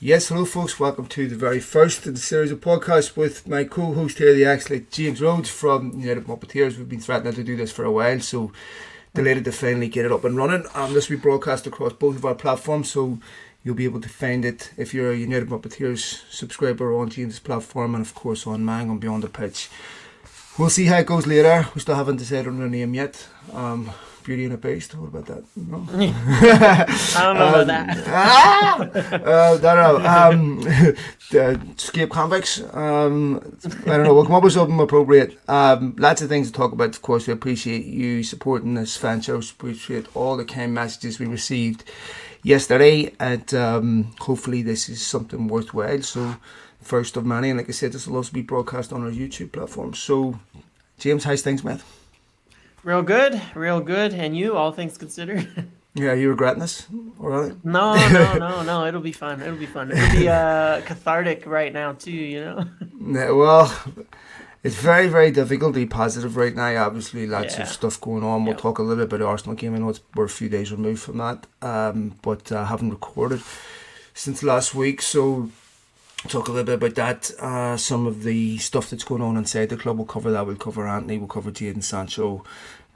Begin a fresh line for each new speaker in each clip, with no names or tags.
Yes, hello, folks. Welcome to the very first in the series of podcasts with my co host here, the excellent James Rhodes from United Muppetiers. We've been threatening to do this for a while, so delighted to finally get it up and running. Um, this will be broadcast across both of our platforms, so you'll be able to find it if you're a United Muppetiers subscriber on James' platform and, of course, on Mang on Beyond the Pitch. We'll see how it goes later. We still haven't decided on a name yet. Um, Beauty and a Beast. What about that? No?
I don't know about that.
ah! uh, I don't know. Um, uh, escape convicts. Um, I don't know. We'll come up with something appropriate. Um, lots of things to talk about. Of course, we appreciate you supporting this fan show. Appreciate all the kind messages we received yesterday, and um, hopefully, this is something worthwhile. So, first of many, and like I said, this will also be broadcast on our YouTube platform. So, James, how's things, mate?
Real good, real good. And you, all things considered?
Yeah, you regretting this?
No, no, no, no. It'll be fun. It'll be fun. It'll be uh, cathartic right now too. You know.
Yeah, well, it's very, very difficult to be positive right now. Obviously, lots
Yeah.
of stuff going on. We'll
Yep.
talk a little bit about the Arsenal game. I know it's, we're a few days removed from that, um, but uh, haven't recorded since last week. So, talk a little bit about that. Uh, some of the stuff that's going on inside the club. We'll cover that. We'll cover Antony. We'll cover Jadon Sancho.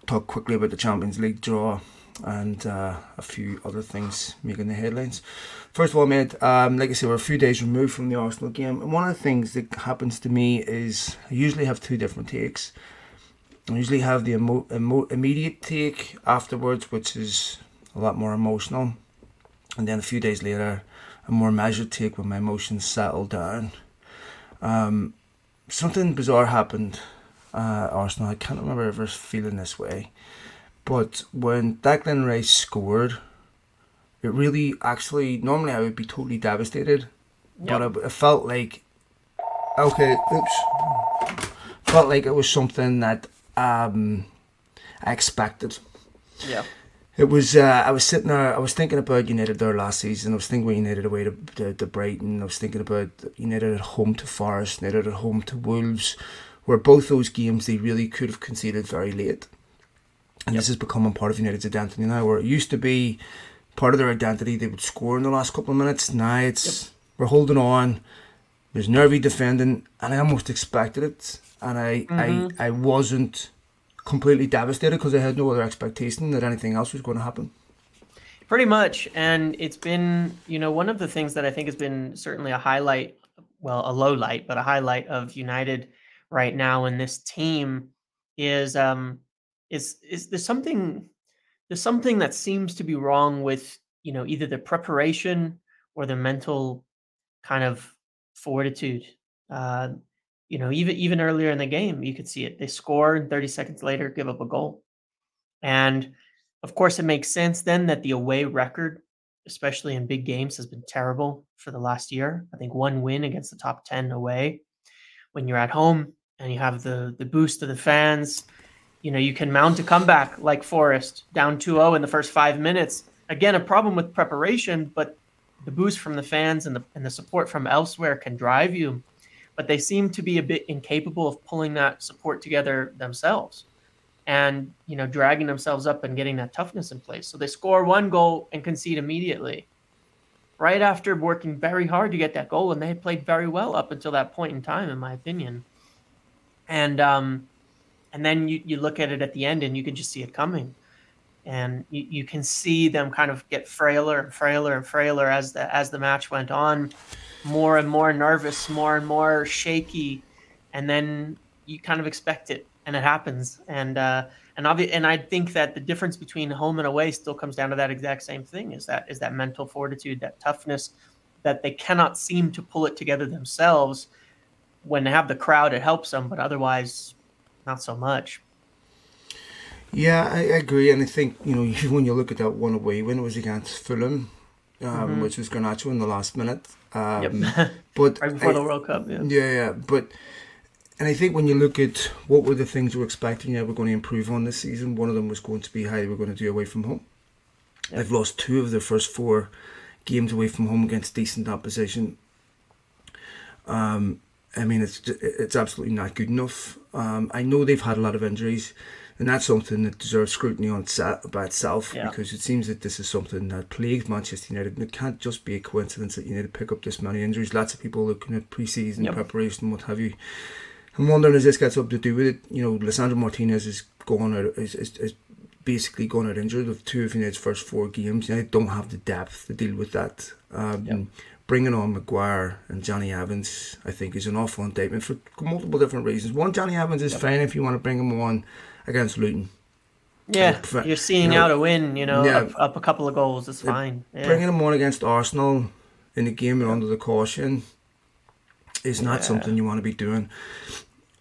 Talk quickly about the Champions League draw and uh, a few other things making the headlines. First of all, mate, um, like I said, we're a few days removed from the Arsenal game, and one of the things that happens to me is I usually have two different takes. I usually have the emo- emo- immediate take afterwards, which is a lot more emotional, and then a few days later, a more measured take when my emotions settle down. Um, something bizarre happened uh, Arsenal. I can't remember ever feeling this way. But when Declan Rice scored, it really actually normally I would be totally devastated, but it, it felt like okay, oops, felt like it was something that um, I expected.
Yeah.
It was. Uh, I was sitting there. I was thinking about United there last season. I was thinking about United away to, to, to Brighton. I was thinking about United at home to Forest. United at home to Wolves, where both those games they really could have conceded very late. And this is becoming part of United's identity now, where it used to be part of their identity. They would score in the last couple of minutes. Now it's we're holding on. There's nervy defending, and I almost expected it, and I I, I wasn't completely devastated because I had no other expectation that anything else was going to happen.
Pretty much. And it's been, you know, one of the things that I think has been certainly a highlight, well, a low light, but a highlight of United right now in this team is um is is there's something there's something that seems to be wrong with, you know, either the preparation or the mental kind of fortitude. Uh, you know, even even earlier in the game, you could see it. They score and 30 seconds later give up a goal. And of course, it makes sense then that the away record, especially in big games, has been terrible for the last year. I think one win against the top 10 away when you're at home and you have the the boost of the fans, you know, you can mount a comeback like Forest down 2-0 in the first 5 minutes. Again, a problem with preparation, but the boost from the fans and the and the support from elsewhere can drive you. But they seem to be a bit incapable of pulling that support together themselves and you know dragging themselves up and getting that toughness in place. So they score one goal and concede immediately, right after working very hard to get that goal, and they played very well up until that point in time, in my opinion. And um, and then you you look at it at the end, and you can just see it coming, and you, you can see them kind of get frailer and frailer and frailer as the as the match went on, more and more nervous, more and more shaky, and then you kind of expect it and it happens. And uh and obvi- and I think that the difference between home and away still comes down to that exact same thing is that is that mental fortitude that toughness that they cannot seem to pull it together themselves when they have the crowd it helps them but otherwise not so much.
Yeah, I, agree, and I think you know when you look at that one away win, it was against Fulham, um, which was Garnacho in the last minute. Um, But
right before
I-
the World Cup yeah
Yeah, yeah, but and I think when you look at what were the things we're expecting, yeah, we're going to improve on this season. One of them was going to be how they were going to do away from home. They've lost two of their first four games away from home against decent opposition. Um, I mean, it's it's absolutely not good enough. Um, I know they've had a lot of injuries. And that's something that deserves scrutiny on set by itself
Yeah.
because it seems that this is something that plagues Manchester United. And it can't just be a coincidence that United pick up this many injuries. Lots of people looking at pre-season
Yep.
preparation, what have you. I'm wondering is this got something to do with it? You know, Lisandro Martinez is going out is, is, is basically going out injured of two of United's first four games. United don't have the depth to deal with that. Um,
Yep.
Bringing on Maguire and Jonny Evans, I think, is an awful indictment for multiple different reasons. One, Jonny Evans is fine if you want to bring him on against Luton.
Yeah, you're seeing
you know,
out a win. You know,
yeah.
up, up a couple of goals. It's fine. Yeah.
Bringing him on against Arsenal in the game and under the caution is not
Yeah.
something you want to be doing.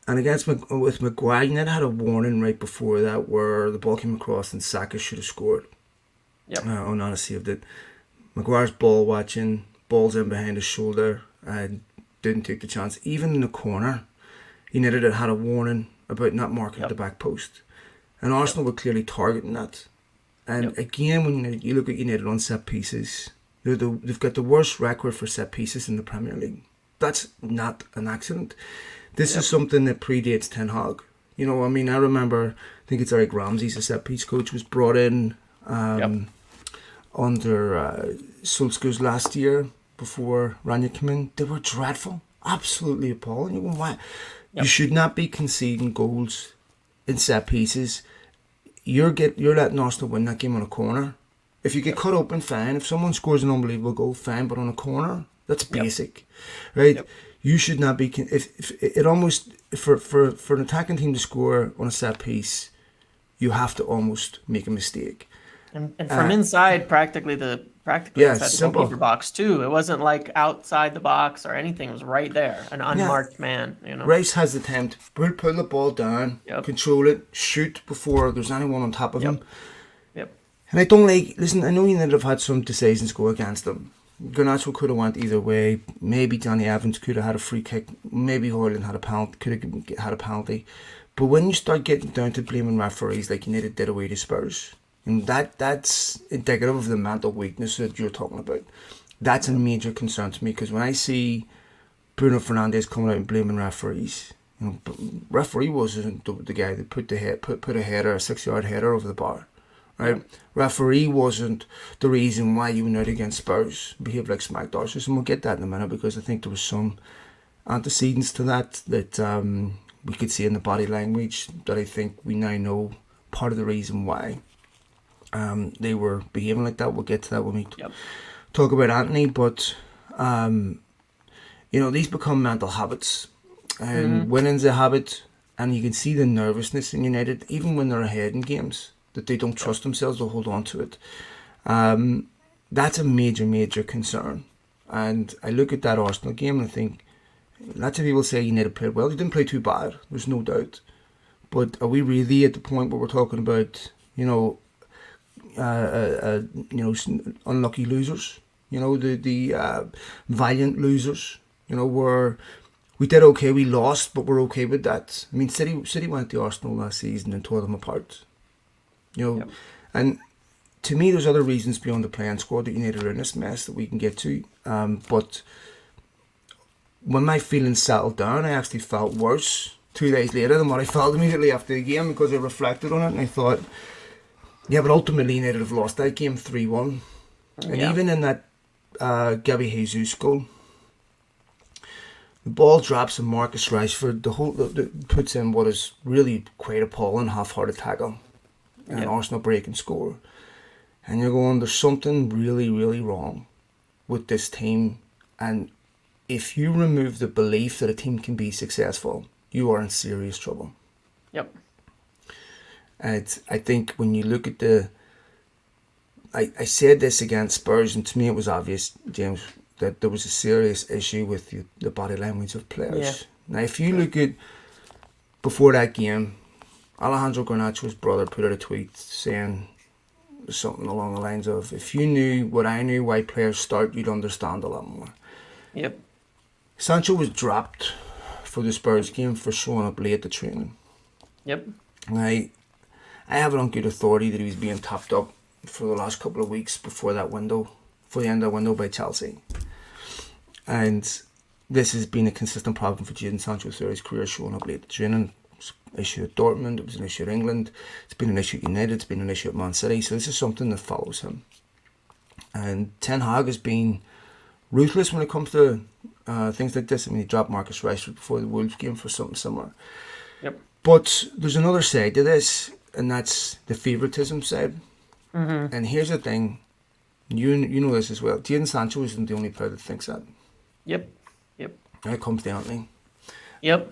And against with Maguire, United had a warning right before that where the ball came across and Saka should have scored.
Yep.
Uh, Onana saved it. Maguire's ball watching, balls in behind his shoulder, and didn't take the chance. Even in the corner, United had had a warning about not marking
Yep.
the back post. And Arsenal were clearly targeting that. And
Yep.
again, when you- look at United on set pieces, they're the, they've got the worst record for set pieces in the Premier League. That's not an accident. This
Yep.
is something that predates Ten Hag. You know, I mean, I remember, I think it's Eric Ramsay's a set piece coach, was brought in um, under uh, Solskjaer's last year before Rania came in. They were dreadful, absolutely appalling. You go, why? You should not be conceding goals in set pieces. You're get you're letting Arsenal win that game on a corner. If you get cut open, fine. If someone scores an unbelievable goal, fine. But on a corner, that's
Yep.
basic, right?
Yep.
You should not be. con- If, if it almost for for for an attacking team to score on a set piece, you have to almost make a mistake.
And, and from
Uh,
inside, practically the practically
Yeah,
inside the
simple.
goalkeeper box too. It wasn't like outside the box or anything. It was right there, an unmarked man. You know.
Rice has the time to pull the ball down,
Yep.
control it, shoot before there's anyone on top of
Yep.
him.
Yep.
And I don't like. Listen, I know United have had some decisions go against them. Garnacho could have went either way. Maybe Jonny Evans could have had a free kick. Maybe Højlund had a penalty. Could have had a penalty. But when you start getting down to blaming referees like United did away to Spurs, and that that's indicative of the mental weakness that you're talking about. That's a major concern to me because when I see Bruno Fernandes coming out and blaming referees, you know, referee wasn't the, the guy that put the head put put a header, a six yard header over the bar, right? Referee wasn't the reason why United against Spurs behaved like smack dodgers, and we'll get that in a minute because I think there was some antecedents to that that um, we could see in the body language that I think we now know part of the reason why um, they were behaving like that. We'll get to that when we
Yep.
talk about Antony, but um, you know these become mental habits, and winning's a habit, and you can see the nervousness in United even when they're ahead in games that they don't trust themselves to hold on to it. Um, that's a major, major concern. And I look at that Arsenal game and I think lots of people say United played well. They didn't play too bad. There's no doubt. But are we really at the point where we're talking about, you know, uh, uh, uh, you know, unlucky losers? You know, the the uh, valiant losers. You know, where we did okay, we lost, but we're okay with that. I mean, City City went to Arsenal last season and tore them apart. You know,
Yep.
and to me, there's other reasons beyond the playing squad that United are in this mess that we can get to. Um, but when my feelings settled down, I actually felt worse two days later than what I felt immediately after the game because I reflected on it and I thought, yeah, but ultimately United have lost that game 3 1. And
Yeah.
even in that uh, Gabby Jesus goal, the ball drops and Marcus Rashford the whole the, the, puts in what is really quite appalling half-hearted tackle, and
Yeah.
Arsenal break and score, and you're going there's something really really wrong with this team, and if you remove the belief that a team can be successful, you are in serious trouble.
Yep.
And I think when you look at the, I, I said this against Spurs, and to me it was obvious, James, that there was a serious issue with the, the body language of players. Now, if you look at before that game, Alejandro Garnacho's brother put out a tweet saying something along the lines of, "If you knew what I knew, why players start, you'd understand a lot more."
Yep.
Sancho was dropped for the Spurs game for showing up late to training.
Yep.
Now, I have it on good authority that he was being topped up for the last couple of weeks before that window, for the end of that window by Chelsea. And this has been a consistent problem for Jadon Sancho throughout his career, showing up late training. issue at Dortmund, it was an issue at England, it's been an issue at United, it's been an issue at Man City, so this is something that follows him. And Ten Hag has been ruthless when it comes to uh, things like this. I mean, he dropped Marcus Rashford before the Wolves game for something similar.
Yep.
But there's another side to this, and that's the favouritism side.
Mm-hmm.
And here's the thing, you you know this as well. Jadon Sancho isn't the only player that thinks that.
Yep. Yep.
It comes down to.
Yep.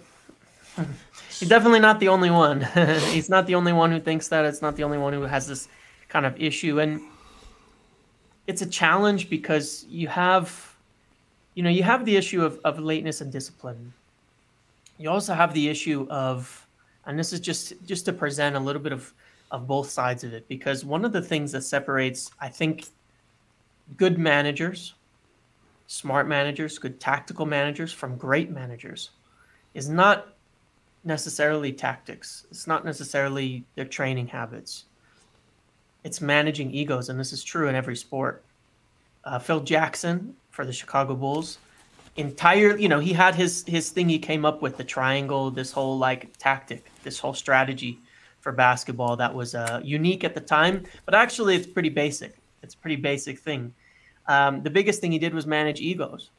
He's definitely not the only one. He's not the only one who thinks that. It's not the only one who has this kind of issue. And it's a challenge because you have, you know, you have the issue of, of lateness and discipline. You also have the issue of, and this is just just to present a little bit of of both sides of it, because one of the things that separates, I think, good managers, smart managers, good tactical managers from great managers is not necessarily tactics. It's not necessarily their training habits. It's managing egos, and this is true in every sport. Uh, Phil Jackson for the Chicago Bulls, entire, you know, he had his his thing he came up with the triangle, this whole like tactic, this whole strategy for basketball that was uh, unique at the time, but actually it's pretty basic. It's a pretty basic thing. Um, the biggest thing he did was manage egos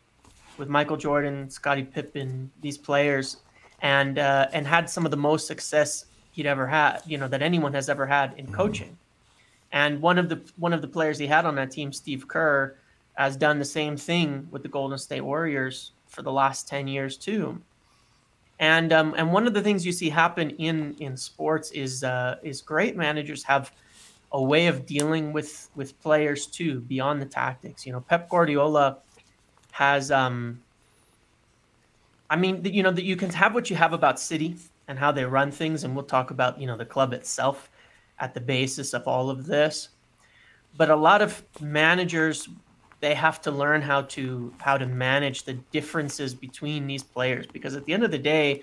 with Michael Jordan, Scottie Pippen, these players, and uh, and had some of the most success he'd ever had, you know, that anyone has ever had in coaching. And one of the one of the players he had on that team, Steve Kerr, has done the same thing with the Golden State Warriors for the last ten years too. And um, and one of the things you see happen in in sports is uh, is great managers have a way of dealing with with players too beyond the tactics. You know, Pep Guardiola has um I mean, you know, that you can have what you have about City and how they run things, and we'll talk about you know the club itself at the basis of all of this. But a lot of managers they have to learn how to how to manage the differences between these players. Because at the end of the day,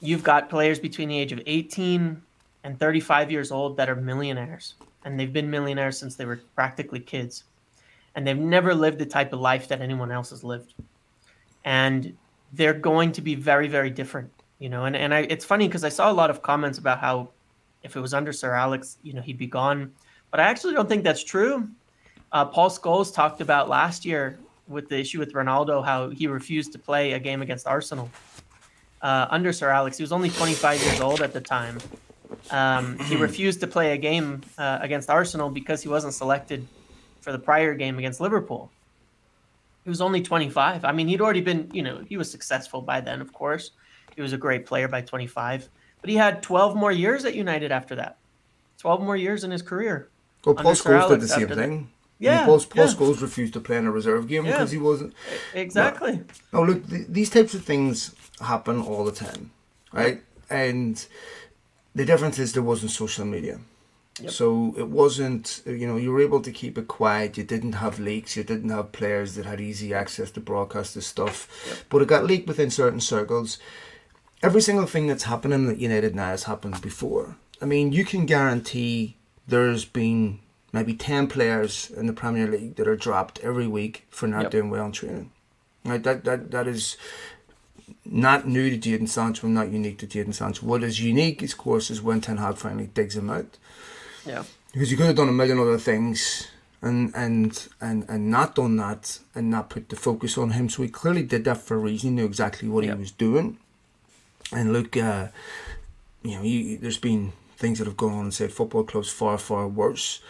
you've got players between the age of 18 and 35 years old that are millionaires, and they've been millionaires since they were practically kids, and they've never lived the type of life that anyone else has lived, and they're going to be very very different, you know. And and I, it's funny because I saw a lot of comments about how if it was under Sir Alex, you know, he'd be gone, but I actually don't think that's true. Uh, Paul Scholes talked about last year with the issue with Ronaldo how he refused to play a game against Arsenal. Uh, under Sir Alex, he was only 25 years old at the time. Um, he refused to play a game uh, against Arsenal because he wasn't selected for the prior game against Liverpool. He was only 25. I mean, he'd already been, you know, he was successful by then, of course. He was a great player by 25. But he had 12 more years at United after that. 12 more years in his career.
Well, Paul Scholes did the same
after that. Yeah,
Paul, Paul
yeah.
Scholes refused to play in a reserve game
Yeah.
because he wasn't.
Exactly.
Now, look, th- these types of things happen all the time, right? And the difference is there wasn't social media.
Yep.
So it wasn't, you know, you were able to keep it quiet. You didn't have leaks. You didn't have players that had easy access to broadcast this stuff. But it got leaked within certain circles. Every single thing that's happening at United now has happened before. I mean, you can guarantee there's been maybe 10 players in the Premier League that are dropped every week for not
Yep.
doing well in training. Right, that, that, that is not new to Jadon Sancho, not unique to Jadon Sancho. What is unique, of course, is when Ten Hag finally digs him out.
Yeah.
Because you could have done a million other things and and and and not done that and not put the focus on him. So he clearly did that for a reason. He knew exactly what
Yep.
he was doing. And look, uh, you know, you, there's been things that have gone on and said football clubs far far worse.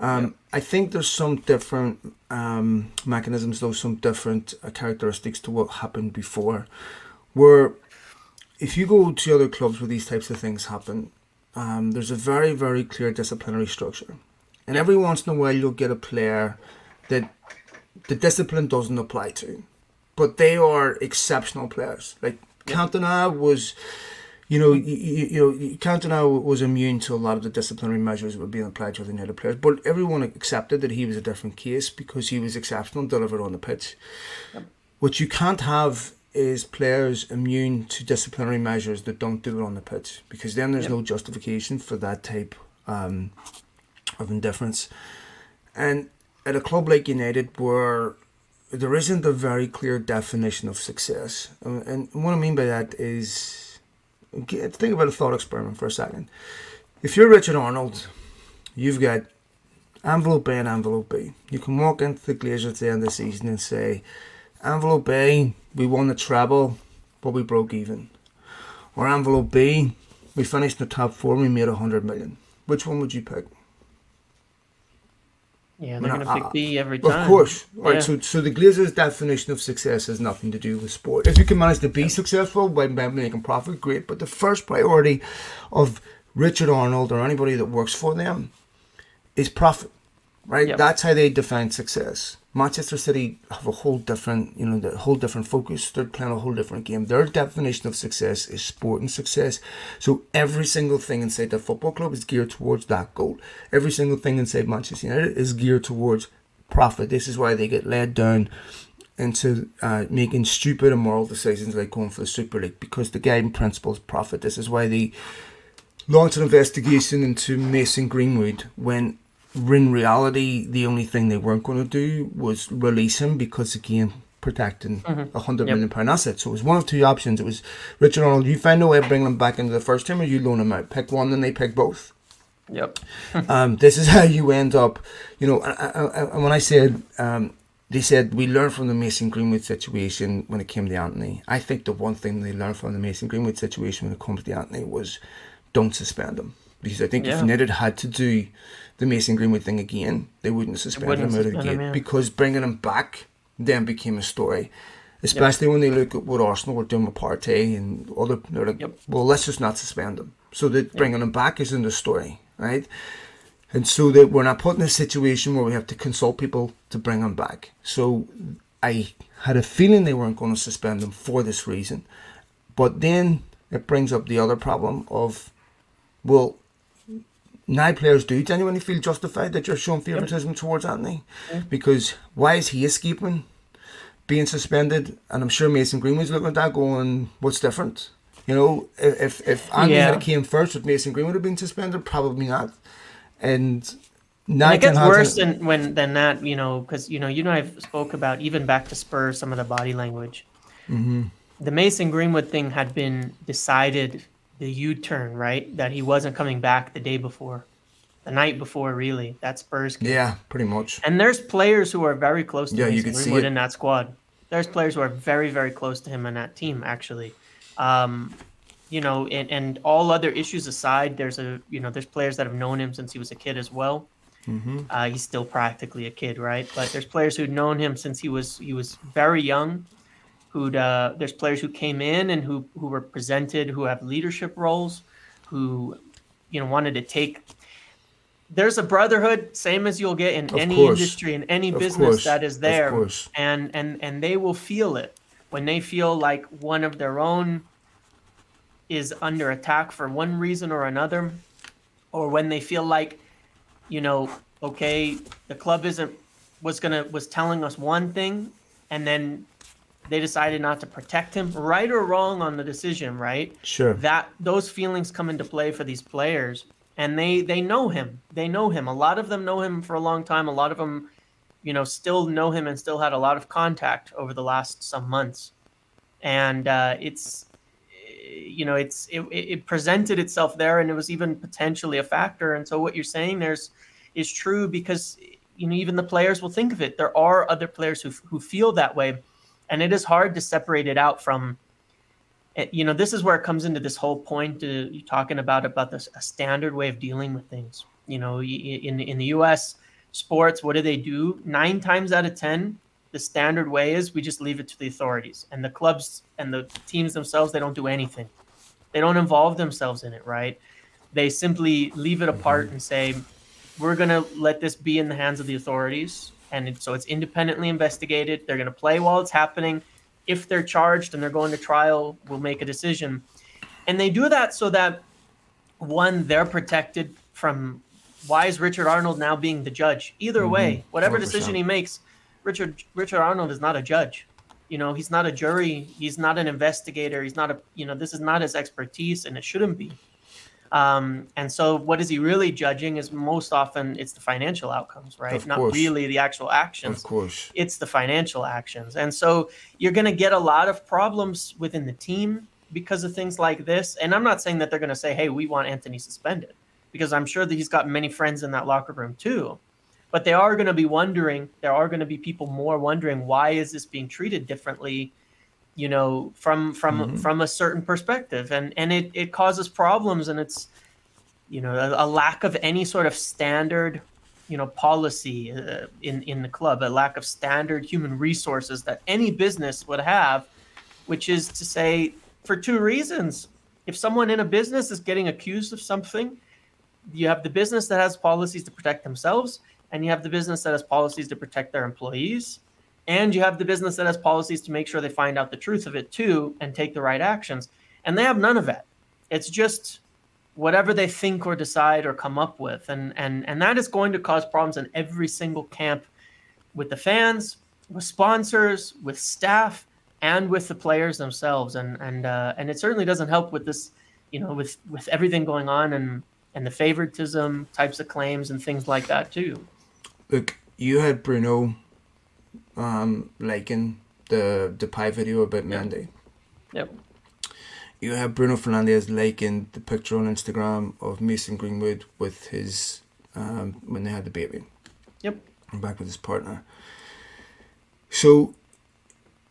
Um, I think there's some different um, mechanisms, though, some different uh, characteristics to what happened before. Where if you go to other clubs where these types of things happen, um, there's a very, very clear disciplinary structure. And every once in a while, you'll get a player that the discipline doesn't apply to, but they are exceptional players. Like Cantona was, you know, you, you, you know, Cantona was immune to a lot of the disciplinary measures that were being applied to other United players, but everyone accepted that he was a different case because he was exceptional and delivered on the pitch. What you can't have is players immune to disciplinary measures that don't do it on the pitch because then there's
Yep.
no justification for that type um, of indifference. And at a club like United, where there isn't a very clear definition of success, and what I mean by that is think about a thought experiment for a second. If you're Richard Arnold, you've got envelope A and envelope B. You can walk into the Glazers at the end of the season and say, envelope A, we won the treble, but we broke even. Or envelope B, we finished in the top four, we made a hundred million. Which one would you pick?
Yeah, they're going to pick B every time.
Of course. Right. Yeah. So, so the Glazers' definition of success has nothing to do with sport. If you can manage to be successful by, by making profit, great. But the first priority of Richard Arnold or anybody that works for them is profit. Right. Yep. That's how they define success. Manchester City have a whole different, you know, the whole different focus. They're playing a whole different game. Their definition of success is sport and success. So every single thing inside the football club is geared towards that goal. Every single thing inside Manchester United is geared towards profit. This is why they get led down into uh, making stupid immoral decisions like going for the Super League because the guiding principle is profit. This is why they launched an investigation into Mason Greenwood when in reality, the only thing they weren't going to do was release him because, again, protecting mm-hmm. a hundred yep. million pound asset. So it was one of two options. It was Richard Arnold, you find a way of bringing him back into the first team, or you loan him out. Pick one, and they pick both.
Yep.
um, this is how you end up. You know, and when I said um, they said we learned from the Mason Greenwood situation when it came to Antony. I think the one thing they learned from the Mason Greenwood situation when it comes to Antony was don't suspend him because I think yeah. if United had to do the Mason Greenwood thing again, they wouldn't suspend wouldn't him out of the gate because bringing him back then became a story. Especially yep. when they look at what Arsenal were doing with Partey and other, they're like, yep. well, let's just not suspend him. So that bringing him back is in the story, right? And so that we're not put in a situation where we have to consult people to bring him back. So I had a feeling they weren't going to suspend him for this reason. But then it brings up the other problem of, well, now players do you genuinely feel justified that you're showing favouritism yep. towards Antony. Because why is he escaping being suspended? And I'm sure Mason Greenwood's looking at that going, what's different? You know, if if Andy yeah. had came first, would Mason Greenwood have been suspended? Probably not. And
now it gets worse than when than that, you know, because you know, you know, I've spoke about even back to Spurs some of the body language.
Mm-hmm.
The Mason Greenwood thing had been decided the U-turn, right? That he wasn't coming back the day before, the night before, really. That Spurs
game. Yeah, pretty much.
And there's players who are very close to yeah, Mason Greenwood in that squad. There's players who are very, very close to him in that team, actually. Um, you know, and, and all other issues aside, there's a you know, there's players that have known him since he was a kid as well.
Mm-hmm.
Uh, he's still practically a kid, right? But there's players who've known him since he was he was very young who'd uh, there's players who came in and who who were presented who have leadership roles, who you know wanted to take. There's a brotherhood, same as you'll get in of any course. industry in any of business course. that is there, and and and they will feel it when they feel like one of their own is under attack for one reason or another, or when they feel like, you know, okay, the club isn't was gonna was telling us one thing, and then they decided not to protect him, right or wrong on the decision, right?
Sure.
That those feelings come into play for these players, and they they know him. They know him. A lot of them know him for a long time. A lot of them, you know, still know him and still had a lot of contact over the last some months, and uh, it's you know it's it, it presented itself there and it was even potentially a factor and so what you're saying there's is true because you know even the players will think of it there are other players who, who feel that way and it is hard to separate it out from eh, you know this is where it comes into this whole point to you talking about about this a standard way of dealing with things. You know in in the US sports what do they do? 9 times out of 10 the standard way is we just leave it to the authorities. And the clubs and the teams themselves they don't do anything. They don't involve themselves in it right? They simply leave it apart and say we're going to let this be in the hands of the authorities and it, so it's independently investigated. They're going to play while it's happening. If they're charged and they're going to trial, we'll make a decision. And they do that so that one, they're protected from why is Richard Arnold now being the judge? Either mm-hmm. way, whatever 100%. decision he makes, Richard Richard Arnold is not a judge. You know, he's not a jury. He's not an investigator. He's not a you know, this is not his expertise, and it shouldn't be. Um, and so, what is he really judging is most often it's the financial outcomes, right? Not really the actual actions.
Of course.
It's the financial actions. And so, you're going to get a lot of problems within the team. because of things like this. And I'm not saying that they're going to say, "Hey, we want Antony suspended," because I'm sure that he's got many friends in that locker room too. But they are going to be wondering. There are going to be people more wondering why is this being treated differently, you know, from from mm-hmm. from a certain perspective, and and it it causes problems, and it's you know a, a lack of any sort of standard you know policy uh, in in the club a lack of standard human resources that any business would have which is to say for two reasons. If someone in a business is getting accused of something you have the business that has policies to protect themselves and you have the business that has policies to protect their employees and you have the business that has policies to make sure they find out the truth of it too and take the right actions. And they have none of that it's just whatever they think or decide or come up with. And and and that is going to cause problems in every single camp with the fans with sponsors with staff and with the players themselves. And and uh, and it certainly doesn't help with this you know with with everything going on and and the favoritism types of claims and things like that too.
Look you had bruno um liking the the pie video about
yep.
Mendy.
yep
you have Bruno Fernandes liking the picture on Instagram of Mason Greenwood with his um, when they had the baby.
Yep.
And back with his partner. So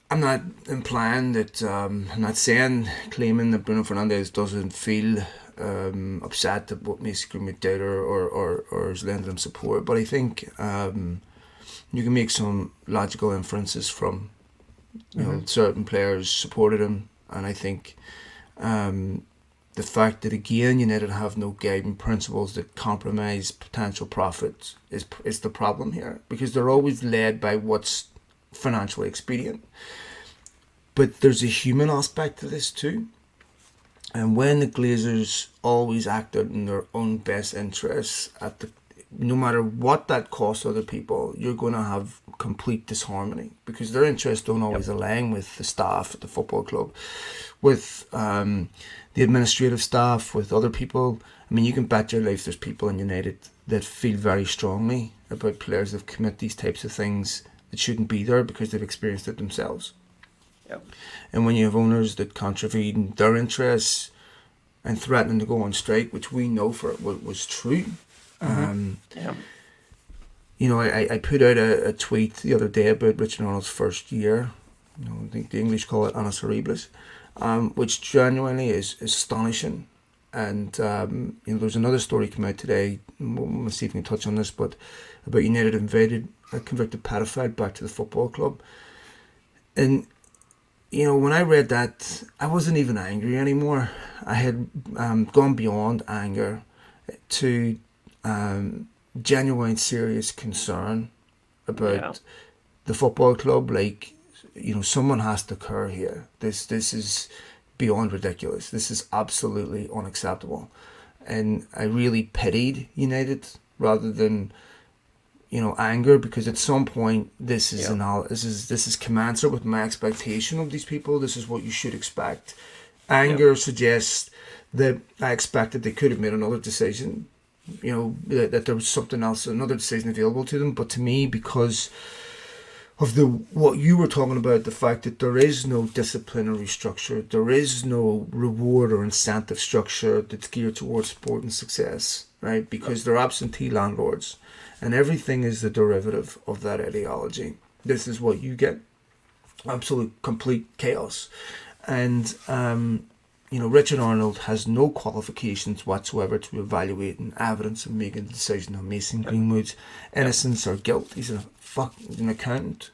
I'm not implying that um, I'm not saying claiming that Bruno Fernandes doesn't feel um, upset at what Mason Greenwood did or, or, or, or is lending him support, but I think um, you can make some logical inferences from you mm-hmm. know certain players supported him, and I think um, the fact that again United have no guiding principles that compromise potential profits is is the problem here because they're always led by what's financially expedient. But there's a human aspect to this too. And when the Glazers always acted in their own best interests at the no matter what that costs other people, you're going to have complete disharmony because their interests don't always yep. align with the staff at the football club, with um, the administrative staff, with other people. I mean, you can bet your life there's people in United that feel very strongly about players that commit these types of things that shouldn't be there because they've experienced it themselves.
Yep.
And when you have owners that contravene their interests and threatening to go on strike, which we know for it was true
Mm-hmm. Um, yeah.
You know, I, I put out a, a tweet the other day about Richard Arnold's first year. You know, I think the English call it annus horribilis, um, which genuinely is, is astonishing. And um, you know, there's another story come out today. We'll, see if we can touch on this, but about United invited a convicted pedophile back to the football club. And you know, when I read that, I wasn't even angry anymore. I had um, gone beyond anger to um, genuine, serious concern about yeah. the football club. Like, you know, someone has to care here. This this is beyond ridiculous. This is absolutely unacceptable. And I really pitied United rather than you know anger because at some point this is yeah. an this is this is commensurate with my expectation of these people. This is what you should expect. Anger yeah. suggests that I expected they could have made another decision you know that, that there was something else, another decision available to them. But to me, because of the what you were talking about, the fact that there is no disciplinary structure, there is no reward or incentive structure that's geared towards sport and success, right? Because they're absentee landlords, and everything is the derivative of that ideology. This is what you get: absolute, complete chaos, and um, you know, Richard Arnold has no qualifications whatsoever to evaluate an evidence and making a decision on Mason Greenwood's innocence or guilt. He's a fuck an accountant.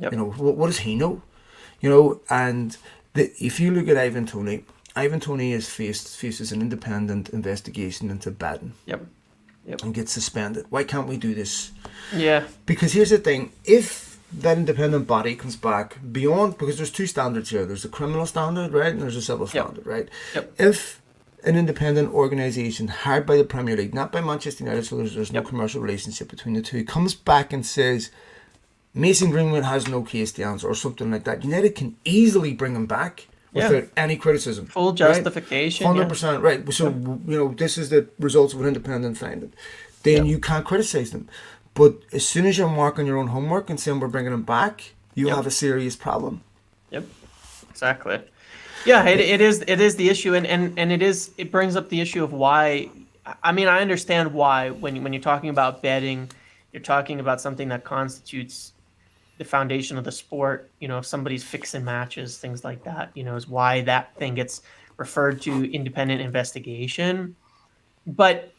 Yep. You know, what, what, does he know? You know, and the, if you look at Ivan Toney, Ivan Toney is faced faces an independent investigation into betting.
Yep. Yep.
And gets suspended. Why can't we do this?
Yeah.
Because here's the thing: if that independent body comes back beyond because there's two standards here. There's a criminal standard, right, and there's a civil standard,
yep.
right?
Yep.
If an independent organisation hired by the Premier League, not by Manchester United, so there's, there's no yep. commercial relationship between the two, comes back and says Mason Greenwood has no case to answer or something like that, United can easily bring him back without yeah. any criticism.
Full justification.
Hundred right? percent right. So you know this is the results of an independent finding. Then you can't criticize them. But as soon as you're marking your own homework and saying we're bringing them back, you yep. have a serious problem.
Yep, exactly. Yeah, it, it is. It is the issue, and, and and it is. It brings up the issue of why. I mean, I understand why when when you're talking about betting, you're talking about something that constitutes the foundation of the sport. You know, if somebody's fixing matches, things like that. You know, is why that thing gets referred to independent investigation. But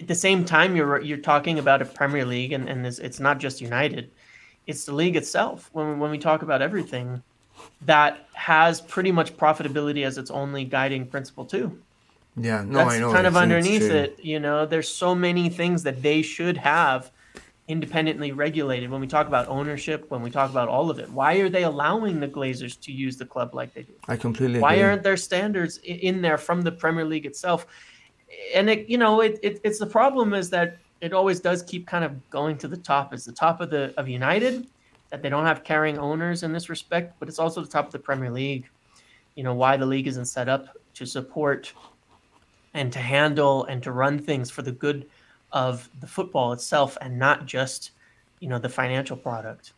at the same time, you're you're talking about a Premier League, and, and it's, it's not just United; it's the league itself. When when we talk about everything, that has pretty much profitability as its only guiding principle too.
Yeah, no,
That's
I know.
That's kind of underneath it. You know, there's so many things that they should have independently regulated. When we talk about ownership, when we talk about all of it, why are they allowing the Glazers to use the club like they do?
I completely
Why
agree.
aren't there standards in there from the Premier League itself? And it, you know, it, it it's the problem is that it always does keep kind of going to the top. It's the top of the of United that they don't have carrying owners in this respect, but it's also the top of the Premier League. You know why the league isn't set up to support and to handle and to run things for the good of the football itself and not just you know the financial product.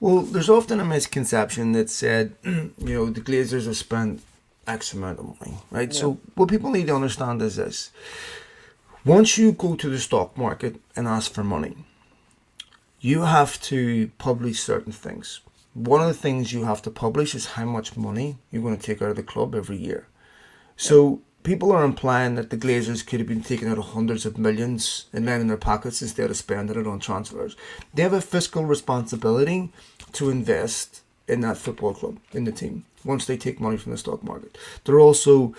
Well, there's often a misconception that said, you know, the Glazers have spent X amount of money, right? So what people need to understand is this: once you go to the stock market and ask for money, you have to publish certain things. One of the things you have to publish is how much money you're going to take out of the club every year. So people are implying that the Glazers could have been taking out hundreds of millions and in their pockets instead of spending it on transfers. They have a fiscal responsibility to invest in that football club, in the team, once they take money from the stock market. They're also,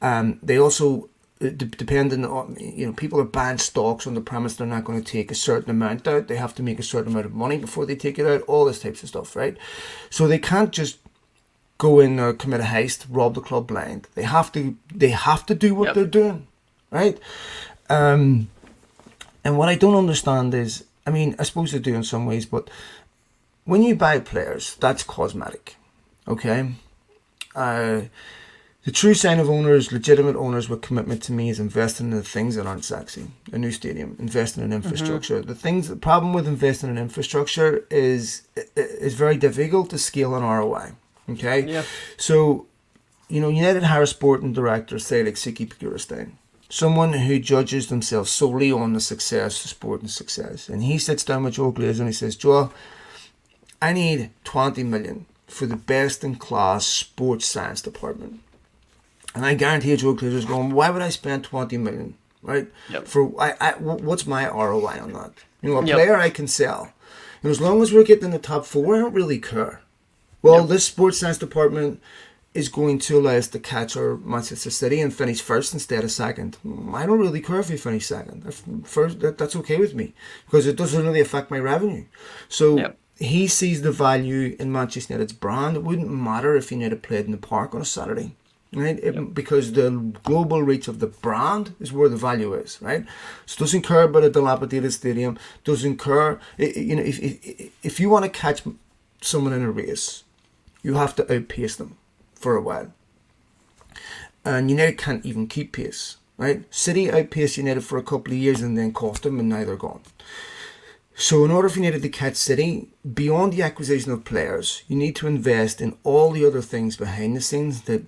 um, they also, uh, depending on, you know, people are buying stocks on the premise they're not going to take a certain amount out. They have to make a certain amount of money before they take it out, all this types of stuff, right? So they can't just go in there, commit a heist, rob the club blind. They have to they have to do what
Yep.
they're doing, right? Um, and what I don't understand is, I mean, I suppose they do in some ways, but when you buy players, that's cosmetic, okay? Uh, the true sign of owners, legitimate owners with commitment to me, is investing in the things that aren't sexy. A new stadium, investing in infrastructure. The things, the problem with investing in infrastructure is is very difficult to scale an ROI. Okay,
Yeah.
so you know, United a sporting director, say like Txiki Begiristain, someone who judges themselves solely on the success, the sporting success, and he sits down with Joe Glazer and he says, Joe, I need 20 million for the best in class sports science department. And I guarantee you, Joe Glazer's going, why would I spend 20 million, right?
Yep.
For I, I, what's my ROI on that? You know, a
Yep.
player I can sell. And as long as we're getting in the top four, I don't really care. Well,
Yep.
this sports science department is going to allow us to catch our Manchester City and finish first instead of second. Mm, I don't really care if we finish second. First, that, that's okay with me because it doesn't really affect my revenue. So. He sees the value in Manchester United's brand. It wouldn't matter if United played in the park on a Saturday. Right, It- because the global reach of the brand is where the value is, right? So doesn't care about a dilapidated stadium. Doesn't care, you know, if if, if you want to catch someone in a race, you have to outpace them for a while. And United can't even keep pace, right? City outpaced United for a couple of years and then caught them, and now they're gone. So, in order for United to catch City, beyond the acquisition of players, you need to invest in all the other things behind the scenes that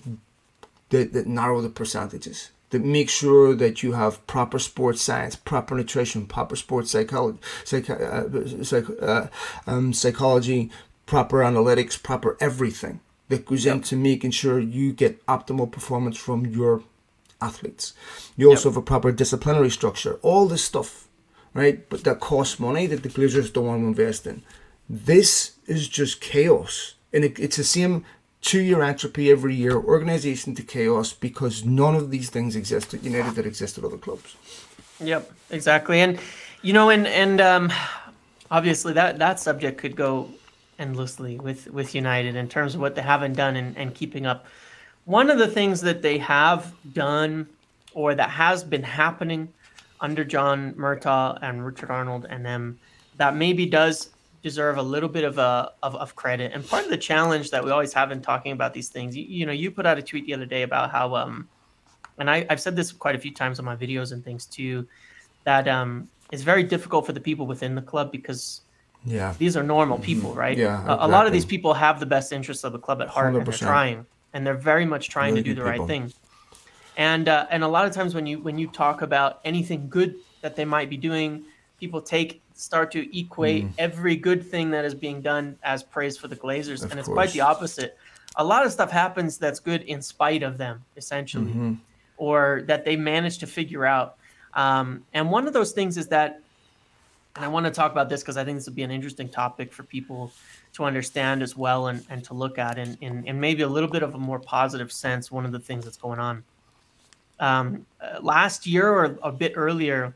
that, that narrow the percentages. That make sure that you have proper sports science, proper nutrition, proper sports psychology, psych, uh, psych, uh, um, psychology, proper analytics, proper everything that goes into making sure you get optimal performance from your athletes. You also have a proper disciplinary structure. All this stuff, right? But that costs money that the Glazers don't want to invest in. This is just chaos, and it, it's the same two-year entropy every year, organization to chaos, because none of these things exist at United that exist at other clubs.
Yep, exactly. And you know, and and um, obviously that that subject could go endlessly with with United in terms of what they haven't done and, and keeping up. One of the things that they have done or that has been happening under John Murtough and Richard Arnold and them that maybe does deserve a little bit of a of, of credit. And part of the challenge that we always have in talking about these things, you, you know, you put out a tweet the other day about how um and I, I've said this quite a few times on my videos and things too, that um, it's very difficult for the people within the club because
Yeah.
These are normal people, right?
Yeah,
A, a lot of these people have the best interests of the club at heart, and they're trying, and they're very much trying
Really
to do the right thing. And uh, and a lot of times when you when you talk about anything good that they might be doing, people take start to equate every good thing that is being done as praise for the Glazers,
Mm. Of
and it's quite the opposite. A lot of stuff happens that's good in spite of them, essentially,
Mm-hmm.
or that they manage to figure out. Um, and one of those things is that, and I want to talk about this because I think this would be an interesting topic for people to understand as well and, and to look at in, in, in maybe a little bit of a more positive sense. One of the things that's going on. Um, uh, last year or a bit earlier,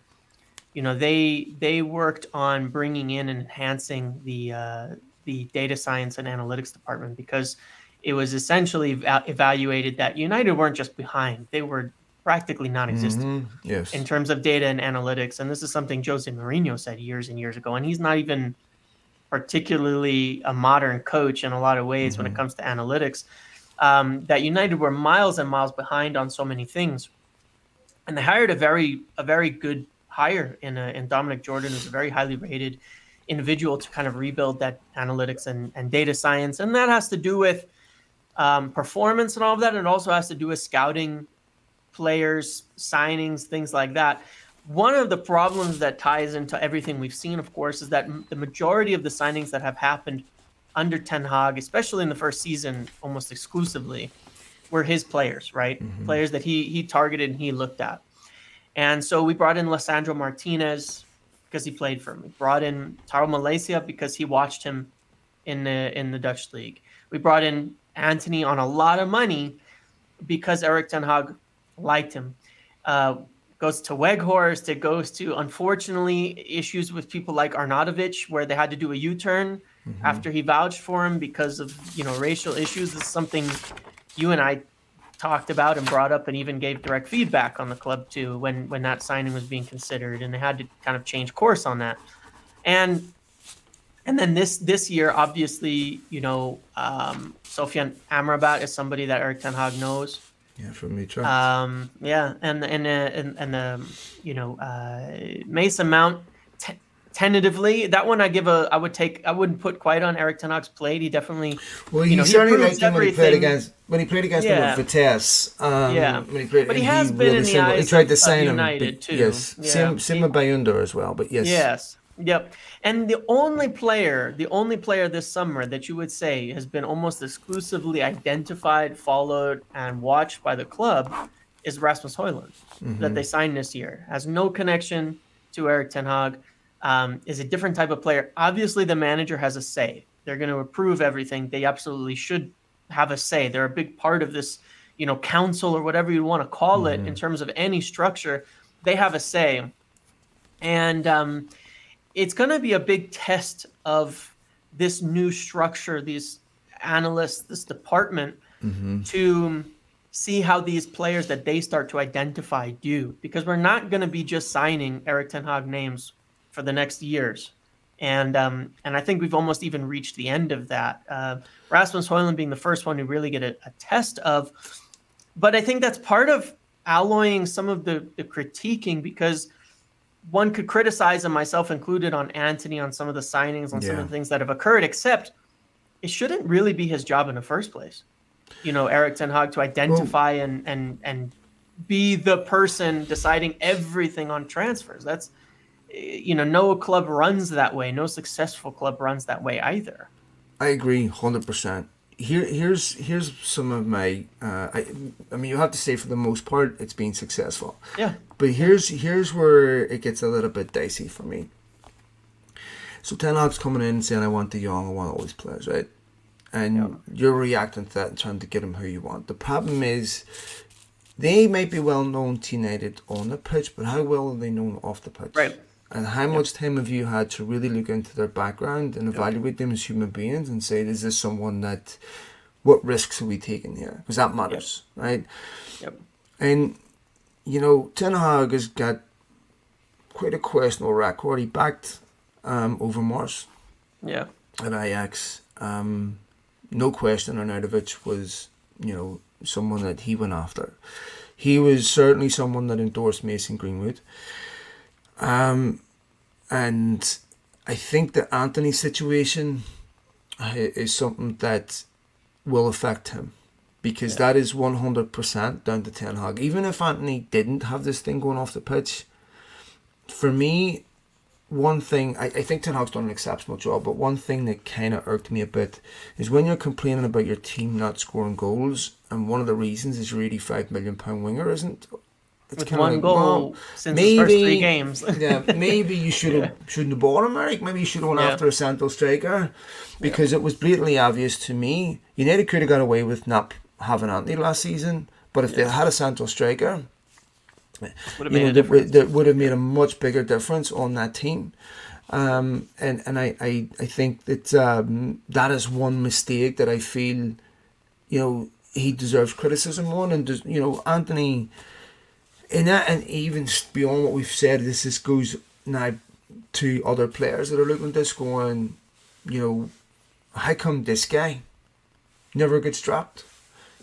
you know, they they worked on bringing in and enhancing the uh, the data science and analytics department because it was essentially eva- evaluated that United weren't just behind; they were practically non-existent
Mhm. Yes.
in terms of data and analytics. And this is something Jose Mourinho said years and years ago. And he's not even particularly a modern coach in a lot of ways when it comes to analytics. Um, that United were miles and miles behind on so many things, and they hired a very a very good hire in a, in Dominic Jordan, who's a very highly rated individual to kind of rebuild that analytics and, and data science, and that has to do with um, performance and all of that, and it also has to do with scouting players, signings, things like that. One of the problems that ties into everything we've seen, of course, is that the majority of the signings that have happened under Ten Hag, especially in the first season, almost exclusively, were his players, right? Players that he he targeted and he looked at. And so we brought in Lisandro Martinez because he played for him. We brought in Tyrell Malacia because he watched him in the in the Dutch league. We brought in Antony on a lot of money because Eric Ten Hag liked him. Uh, goes to Weghorst. It goes to unfortunately issues with people like Arnautovic, where they had to do a U-turn after he vouched for him because of you know racial issues. This is something you and I talked about and brought up, and even gave direct feedback on the club too when when that signing was being considered, and they had to kind of change course on that. And and then this this year, obviously, you know, um, Sofyan Amrabat is somebody that Eric Ten Hag knows.
yeah, from me too.
Um, yeah, and and uh, and, and um, you know, uh, Mason Mount. Tentatively, that one I give a. I would take. I wouldn't put quite on Eric Ten Hag's plate. He definitely.
well,
you
he
know,
certainly
proves
liked him when he played against when he played against
Yeah.
them with Vitesse. Um,
Yeah.
when he played,
But he has been in the eyes
He tried to sign him.
United,
but
too.
Yes,
Yeah.
same same with as well. But yes,
Yes. Yep. And the only player, the only player this summer that you would say has been almost exclusively identified, followed, and watched by the club is Rasmus Højlund that they signed this year. Has no connection to Eric Ten Hag. Um, is a different type of player. Obviously, the manager has a say. They're going to approve everything. They absolutely should have a say. They're a big part of this, you know, council or whatever you want to call it in terms of any structure. They have a say, and um, it's going to be a big test of this new structure, these analysts, this department, to see how these players that they start to identify do. Because we're not going to be just signing Eric Ten Hag names for the next years. And um, and I think we've almost even reached the end of that. Uh, Rasmus Højlund being the first one to really get a, a test of. But I think that's part of alloying some of the, the critiquing because one could criticize, and myself included, on Antony on some of the signings, on some of the things that have occurred, except it shouldn't really be his job in the first place. You know, Eric Ten Hag to identify and and and be the person deciding everything on transfers. That's you know, no club runs that way. No successful club runs that way either.
I agree, hundred percent. Here, here's here's some of my. Uh, I, I mean, you have to say for the most part, it's been successful.
Yeah.
But here's here's where it gets a little bit dicey for me. So Ten Hag's coming in and saying, "I want the young, I want all these players," right? And you're reacting to that and trying to get them who you want. The problem is, they might be well known to United on the pitch, but how well are they known off the pitch?
Right.
And how much time have you had to really look into their background and evaluate them as human beings and say, is this someone that, what risks are we taking here? Because that matters, right?
Yep.
And, you know, Ten Hag has got quite a questionable record. He backed um, Overmars
Yeah.
at Ajax. Um, no question, Arnautovic was, you know, someone that he went after. He was certainly someone that endorsed Mason Greenwood. Um, and I think the Antony situation uh, is something that will affect him because yeah. that is 100% down to Ten Hag. Even if Antony didn't have this thing going off the pitch, for me, one thing, I, I think Ten Hag's done an exceptional job, but one thing that kind of irked me a bit is when you're complaining about your team not scoring goals, and one of the reasons is your £85 million winger isn't
it's with one like, goal well, since maybe, his first three games.
yeah, maybe you should have shouldn't have bought him, Eric. Maybe you should have went yeah. after a central striker because yeah. it was blatantly obvious to me. United could have got away with not having Antony last season, but if yeah. they had a central striker, would you know, that, that would have made a much bigger difference on that team. Um, and and I, I, I think that um, that is one mistake that I feel, you know, he deserves criticism on. And you know, Antony in that, and even beyond what we've said, this this goes now to other players that are looking at this going, you know, how come this guy never gets dropped?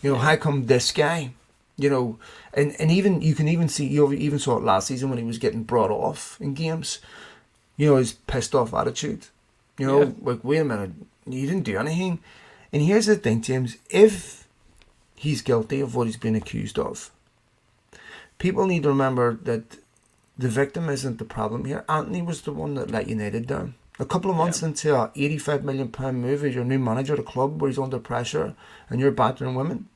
You know, how come this guy? You know, and, and even you can even see you even saw it last season when he was getting brought off in games. You know, his pissed off attitude. You know, yeah. like wait a minute, you didn't do anything. And here's the thing, James, if he's guilty of what he's been accused of, people need to remember that the victim isn't the problem here. Antony was the one that let United down. A couple of months yeah. into a eighty-five million pound move as your new manager at a club where he's under pressure and you're battering women.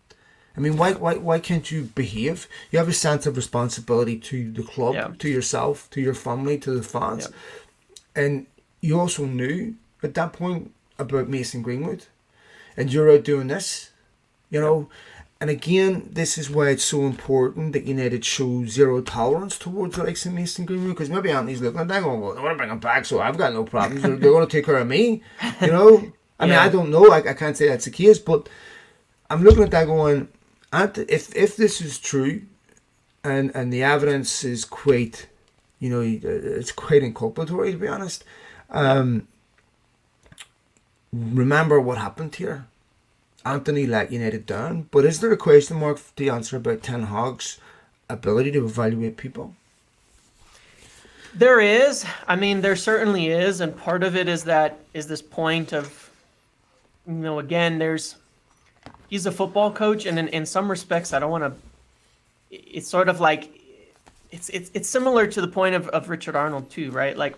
I mean, why, why, why can't you behave? You have a sense of responsibility to the club, yeah. to yourself, to your family, to the fans, yeah. and you also knew at that point about Mason Greenwood, and you're out doing this, you know. And again, this is why it's so important that United show zero tolerance towards the likes of Mason Greenwood because maybe Antony's looking at that going, well, I want to bring him back, so I've got no problems. they're, they're going to take care of me, you know. I mean, I don't know. I, I can't say that's the case, but I'm looking at that going, if if this is true, and and the evidence is quite, you know, it's quite inculpatory to be honest. Um, remember what happened here. Antony let United down, but is there a question mark to answer about Ten Hag's ability to evaluate people?
There is. I mean, there certainly is, and part of it is that is this point of, you know, again, there's, he's a football coach, and in, in some respects, I don't want to. It's sort of like, it's it's it's similar to the point of of Richard Arnold too, right? Like,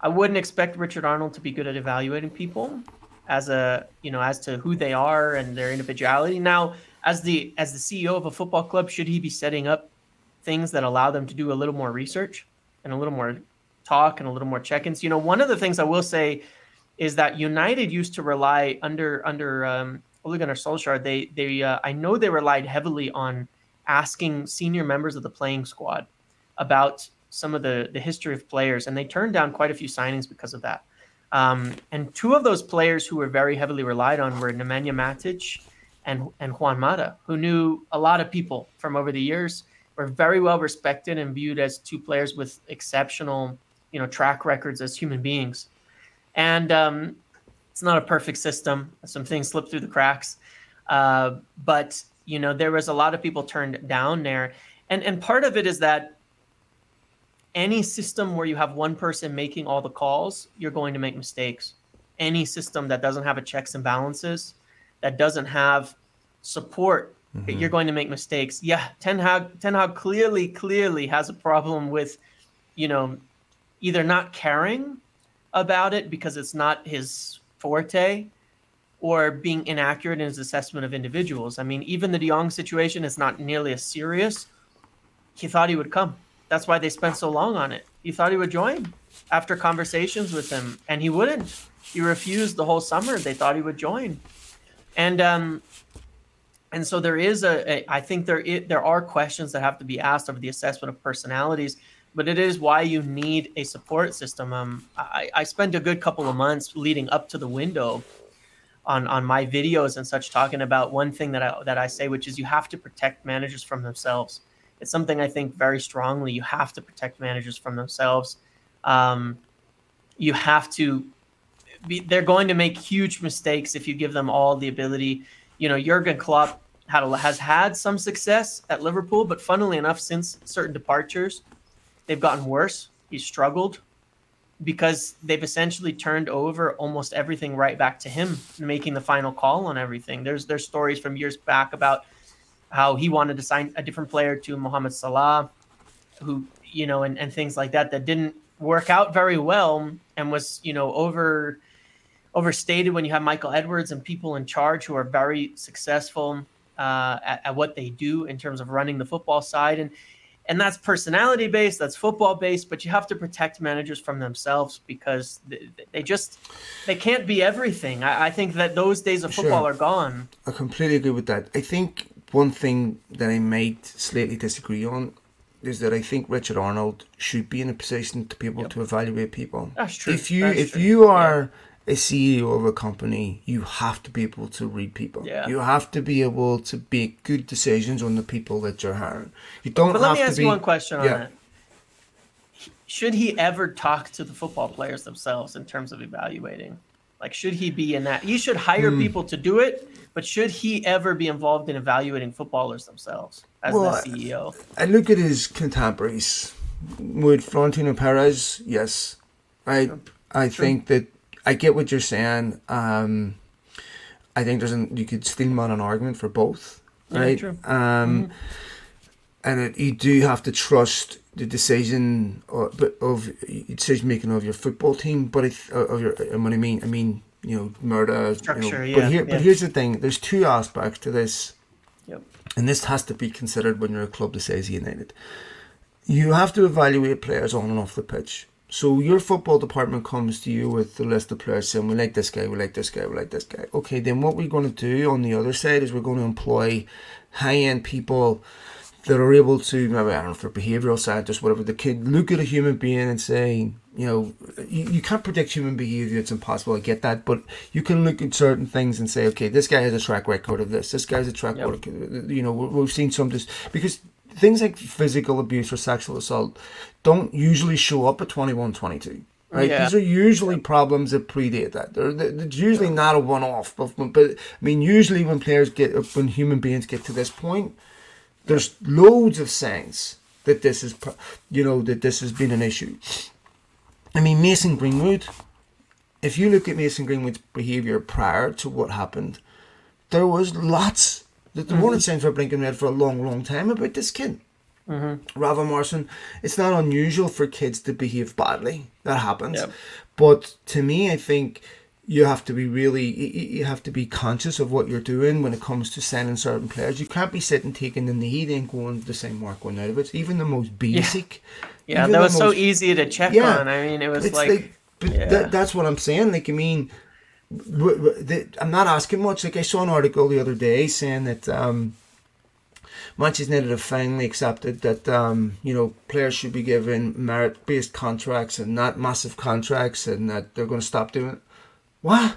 I wouldn't expect Richard Arnold to be good at evaluating people as a you know as to who they are and their individuality. Now, as the as the CEO of a football club, should he be setting up things that allow them to do a little more research and a little more talk and a little more check-ins? You know, one of the things I will say is that United used to rely under under um, Ole Gunnar Solskjaer. They they uh, I know they relied heavily on asking senior members of the playing squad about some of the the history of players, and they turned down quite a few signings because of that. Um, and two of those players who were very heavily relied on were Nemanja Matic and, and Juan Mata, who knew a lot of people from over the years, were very well respected and viewed as two players with exceptional, you know, track records as human beings. And um, it's not a perfect system. Some things slip through the cracks. Uh, but, you know, there was a lot of people turned down there. And, and part of it is that any system where you have one person making all the calls, you're going to make mistakes. Any system that doesn't have a checks and balances, that doesn't have support, mm-hmm. you're going to make mistakes. Yeah, Ten Hag, Ten Hag clearly, clearly has a problem with, you know, either not caring about it because it's not his forte, or being inaccurate in his assessment of individuals. I mean, even the De Jong situation is not nearly as serious. He thought he would come that's why they spent so long on it. He thought he would join after conversations with him, and he wouldn't. He refused the whole summer. They thought he would join, and um, and so there is a, a I think there is, there are questions that have to be asked of the assessment of personalities, but it is why you need a support system. Um, I, I spent a good couple of months leading up to the window on on my videos and such talking about one thing that I that I say, which is you have to protect managers from themselves it's something I think very strongly. You have to protect managers from themselves. Um, you have to. Be, they're going to make huge mistakes if you give them all the ability. You know, Jurgen Klopp had a, has had some success at Liverpool, but funnily enough, since certain departures, they've gotten worse. He's struggled. because they've essentially turned over almost everything right back to him, making the final call on everything. There's there's stories from years back about how he wanted to sign a different player to Mohamed Salah, who you know, and, and things like that that didn't work out very well and was you know over overstated when you have Michael Edwards and people in charge who are very successful uh, at, at what they do in terms of running the football side. And and that's personality based that's football based but you have to protect managers from themselves because they, they just they can't be everything. I, I, think that those days of football sure. are gone.
I completely agree with that. I think one thing that i might slightly disagree on is that i think richard arnold should be in a position to be able yep. to evaluate people
that's true
if you
that's
if
true.
you are yeah a CEO of a company, you have to be able to read people.
Yeah.
You have to be able to make good decisions on the people that you're hiring. You don't
but
let
me ask
be,
you one question on yeah. that. Should he ever talk to the football players themselves in terms of evaluating? Like, should he be in that? He should hire mm. people to do it, but should he ever be involved in evaluating footballers themselves as well, the CEO?
I look at his contemporaries. With Florentino Perez, yes. I sure. I sure. think that I get what you're saying. Um, I think there's an you could still mount an argument for both, right?
Yeah,
um, mm-hmm. and it, you do have to trust the decision of, of decision making of your football team, but if, of your and what I mean, I mean you know murder
structure.
You know,
yeah,
but here,
yeah.
but here's the thing: there's two aspects to this,
yep.
and this has to be considered when you're a club that says United. You have to evaluate players on and off the pitch. So your football department comes to you with the list of players saying, we like this guy, we like this guy, we like this guy. Okay, then what we're going to do on the other side is we're going to employ high-end people that are able to, maybe, I don't know if they're behavioural scientists, whatever, they could look at a human being and say, you know, you, you can't predict human behaviour, it's impossible, I get that, but you can look at certain things and say, okay, this guy has a track record of this, this guy's a track yep. record, you know, we've seen some this, because things like physical abuse or sexual assault don't usually show up at 21, 22. Right, yeah. these are usually problems that predate that. They're, they're usually yeah. not a one-off, but, but I mean, usually when players get, when human beings get to this point, there's loads of signs that this is, you know, that this has been an issue. I mean, Mason Greenwood. If you look at Mason Greenwood's behaviour prior to what happened, there was lots the, the mm-hmm. warning signs were blinking red for a long, long time about this kid.
Mm-hmm.
Rafa Marcin, it's not unusual for kids to behave badly. That happens.
Yep.
But to me, I think you have to be really, you have to be conscious of what you're doing when it comes to sending certain players. You can't be sitting taking in the knee and going the same work one out of it. Even the most basic.
Yeah, yeah that was most, so easy to check yeah, on. I mean, it was like. like
but yeah. that, that's what I'm saying. Like, I mean, I'm not asking much. Like I saw an article the other day saying that um, Manchester United have finally accepted that um, you know players should be given merit-based contracts and not massive contracts, and that they're going to stop doing it. What?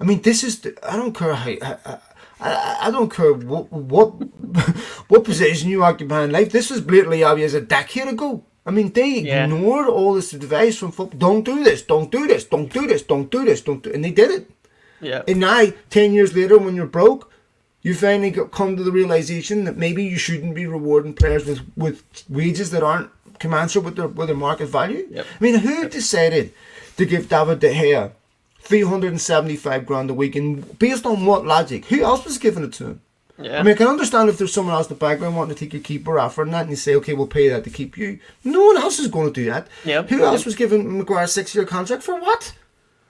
I mean, this is. The, I don't care how. I, I, I don't care what what what position you occupy in life. This was blatantly obvious a decade ago. I mean, they yeah. ignored all this advice from football. Don't do this. Don't do this. Don't do this. Don't do this. Don't do. And they did it.
Yeah.
And now, ten years later, when you're broke, you finally come to the realization that maybe you shouldn't be rewarding players with, with wages that aren't commensurate with their with their market value.
Yep.
I mean, who yep. decided to give David De Gea three hundred and seventy five grand a week, and based on what logic? Who else was giving it to him?
Yeah. I
mean, I can understand if there's someone else in the background wanting to take your keeper offer and that, and you say, okay, we'll pay that to keep you. No one else is going to do that.
Yep.
Who else was giving Maguire a six year contract for what?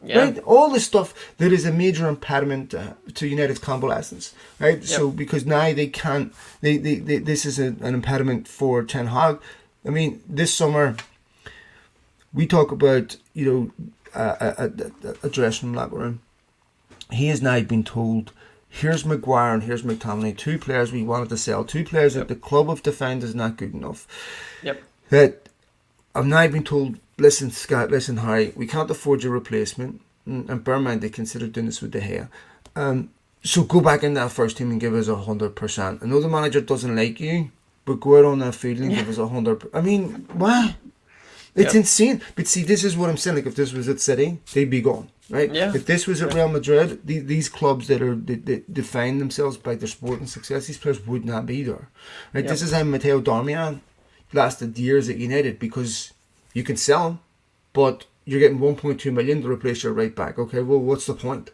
Yeah.
Right? All this stuff that is a major impediment uh, to United's convalescence, right? Yep. So because now they can't, they, they, they this is a, an impediment for Ten Hag. I mean, this summer we talk about you know a, a, a dressing room room. He has now been told here's Maguire and here's McTominay, two players we wanted to sell, two players yep. that the club have defined as not good enough.
Yep.
That I've now been told, listen, Scott, listen, Harry, we can't afford your replacement. And, and bear in mind, they considered doing this with De Gea. Um, so go back in that first team and give us a hundred percent. I know the manager doesn't like you, but go out on that field and yeah. give us a hundred. I mean, what? It's yep. insane. But see, this is what I'm saying. Like, if this was at City, they'd be gone right?
Yeah.
If this was at Real Madrid, the, these clubs that are that, that, define themselves by their sporting success, these players would not be there. Right? Yep. This is how Matteo Darmian lasted years at United because you can sell him, but you're getting 1.2 million to replace your right back. Okay, well, what's the point?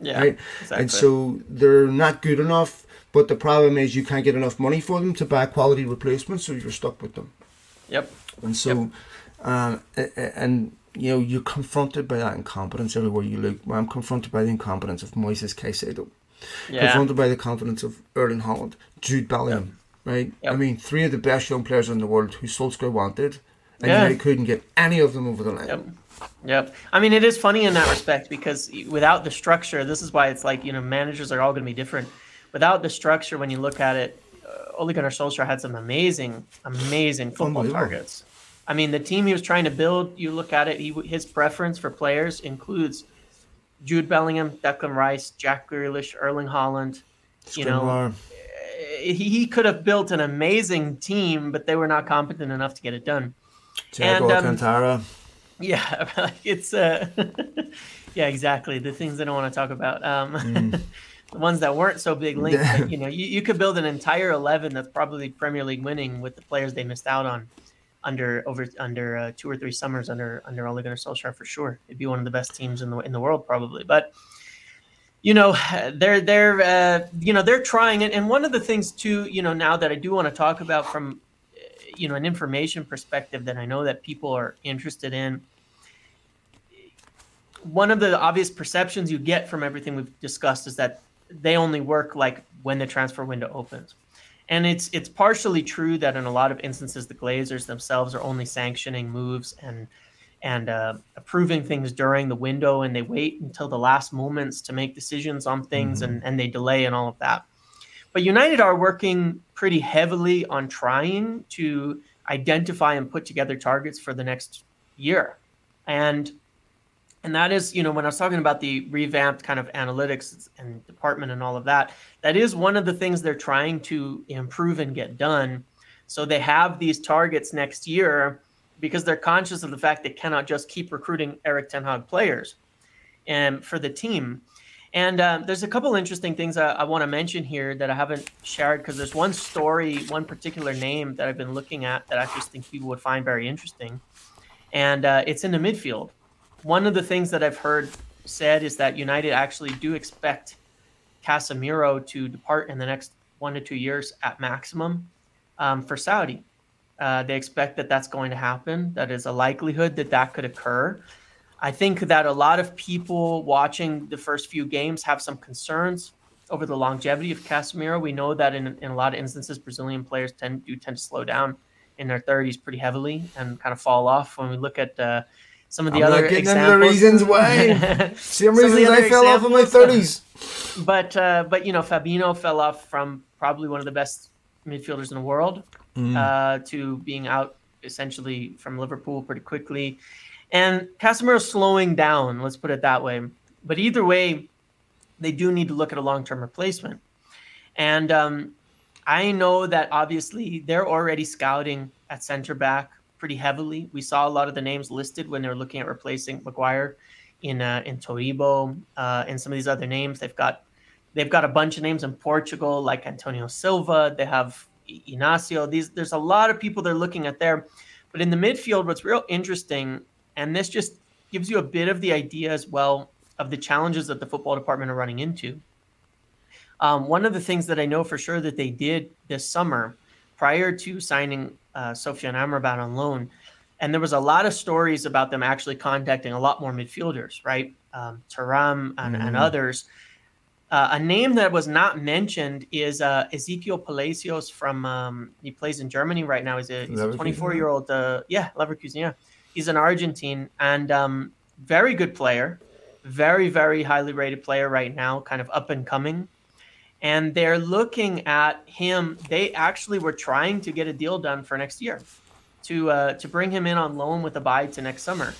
Yeah,
right?
exactly.
And so they're not good enough, but the problem is you can't get enough money for them to buy quality replacements, so you're stuck with them.
Yep.
And so, um, and you know, you're confronted by that incompetence everywhere you look. I'm confronted by the incompetence of Moises Caicedo,
Yeah.
confronted by the confidence of Erling Haaland, Jude Bellingham, right? I mean, three of the best young players in the world who Solskjaer wanted, and
Yeah.
United couldn't get any of them over the line.
Yep. Yep. I mean, it is funny in that respect because without the structure, this is why it's like, you know, managers are all going to be different. Without the structure, when you look at it, uh, Ole Gunnar Solskjaer had some amazing, amazing football targets. I mean, the team he was trying to build, you look at it, he, his preference for players includes Jude Bellingham, Declan Rice, Jack Grealish, Erling Haaland. You know, he, he could have built an amazing team, but they were not competent enough to get it done.
Thiago
and, um, Yeah, it's uh, yeah, exactly. The things I don't want to talk about. Um, the ones that weren't so big linked. but, you know, you, you could build an entire eleven that's probably Premier League winning with the players they missed out on under over under uh, two or three summers under under Ole Gunnar Solskjaer for sure. It'd be one of the best teams in the in the world probably, but. You know, they're they're uh, you know they're trying it, and one of the things too, you know, now that I do want to talk about from you know an information perspective that I know that people are interested in. One of the obvious perceptions you get from everything we've discussed is that they only work like when the transfer window opens. And it's it's partially true that in a lot of instances the Glazers themselves are only sanctioning moves and and uh, approving things during the window, and they wait until the last moments to make decisions on things, and, and they delay and all of that. But United are working pretty heavily on trying to identify and put together targets for the next year. And and that is, you know, when I was talking about the revamped kind of analytics and department and all of that, that is one of the things they're trying to improve and get done. So they have these targets next year because they're conscious of the fact they cannot just keep recruiting Eric Ten Hag players and for the team. And um, there's a couple interesting things I, I want to mention here that I haven't shared because there's one story, one particular name that I've been looking at that I just think people would find very interesting. And uh, it's in the midfield. One of the things that I've heard said is that United actually do expect Casemiro to depart in the next one to two years at maximum um, for Saudi. Uh, they expect that that's going to happen. That is a likelihood that that could occur. I think that a lot of people watching the first few games have some concerns over the longevity of Casemiro. We know that in, in a lot of instances, Brazilian players tend do tend to slow down in their 30s pretty heavily and kind of fall off. When we look at uh, some of the
I'm
other
not getting into
examples,
the reasons why. Same
Some
reasons I fell off in my thirties.
but uh, but you know Fabinho fell off from probably one of the best midfielders in the world uh, to being out essentially from Liverpool pretty quickly, and Casemiro slowing down. Let's put it that way. But either way, they do need to look at a long-term replacement, and um, I know that obviously they're already scouting at center back pretty heavily. We saw a lot of the names listed when they were looking at replacing Maguire in uh, in Todibo uh, and some of these other names. They've got they've got a bunch of names in Portugal like Antonio Silva. They have Inacio. These there's a lot of people they're looking at there. But in the midfield, what's real interesting, and this just gives you a bit of the idea as well of the challenges that the football department are running into. Um, one of the things that I know for sure that they did this summer, prior to signing uh, Sofyan Amrabat on loan, and there was a lot of stories about them actually contacting a lot more midfielders, right? Um, Taram and, and
Mhm.
others. Uh, a name that was not mentioned is uh, Exequiel Palacios from. Um, he plays in Germany right now. He's a, he's a 24 year old. Uh, yeah, Leverkusen. Yeah, he's an Argentine and um, very good player, very very highly rated player right now, kind of up and coming. And they're looking at him. They actually were trying to get a deal done for next year, to uh, to bring him in on loan with a buy to next summer.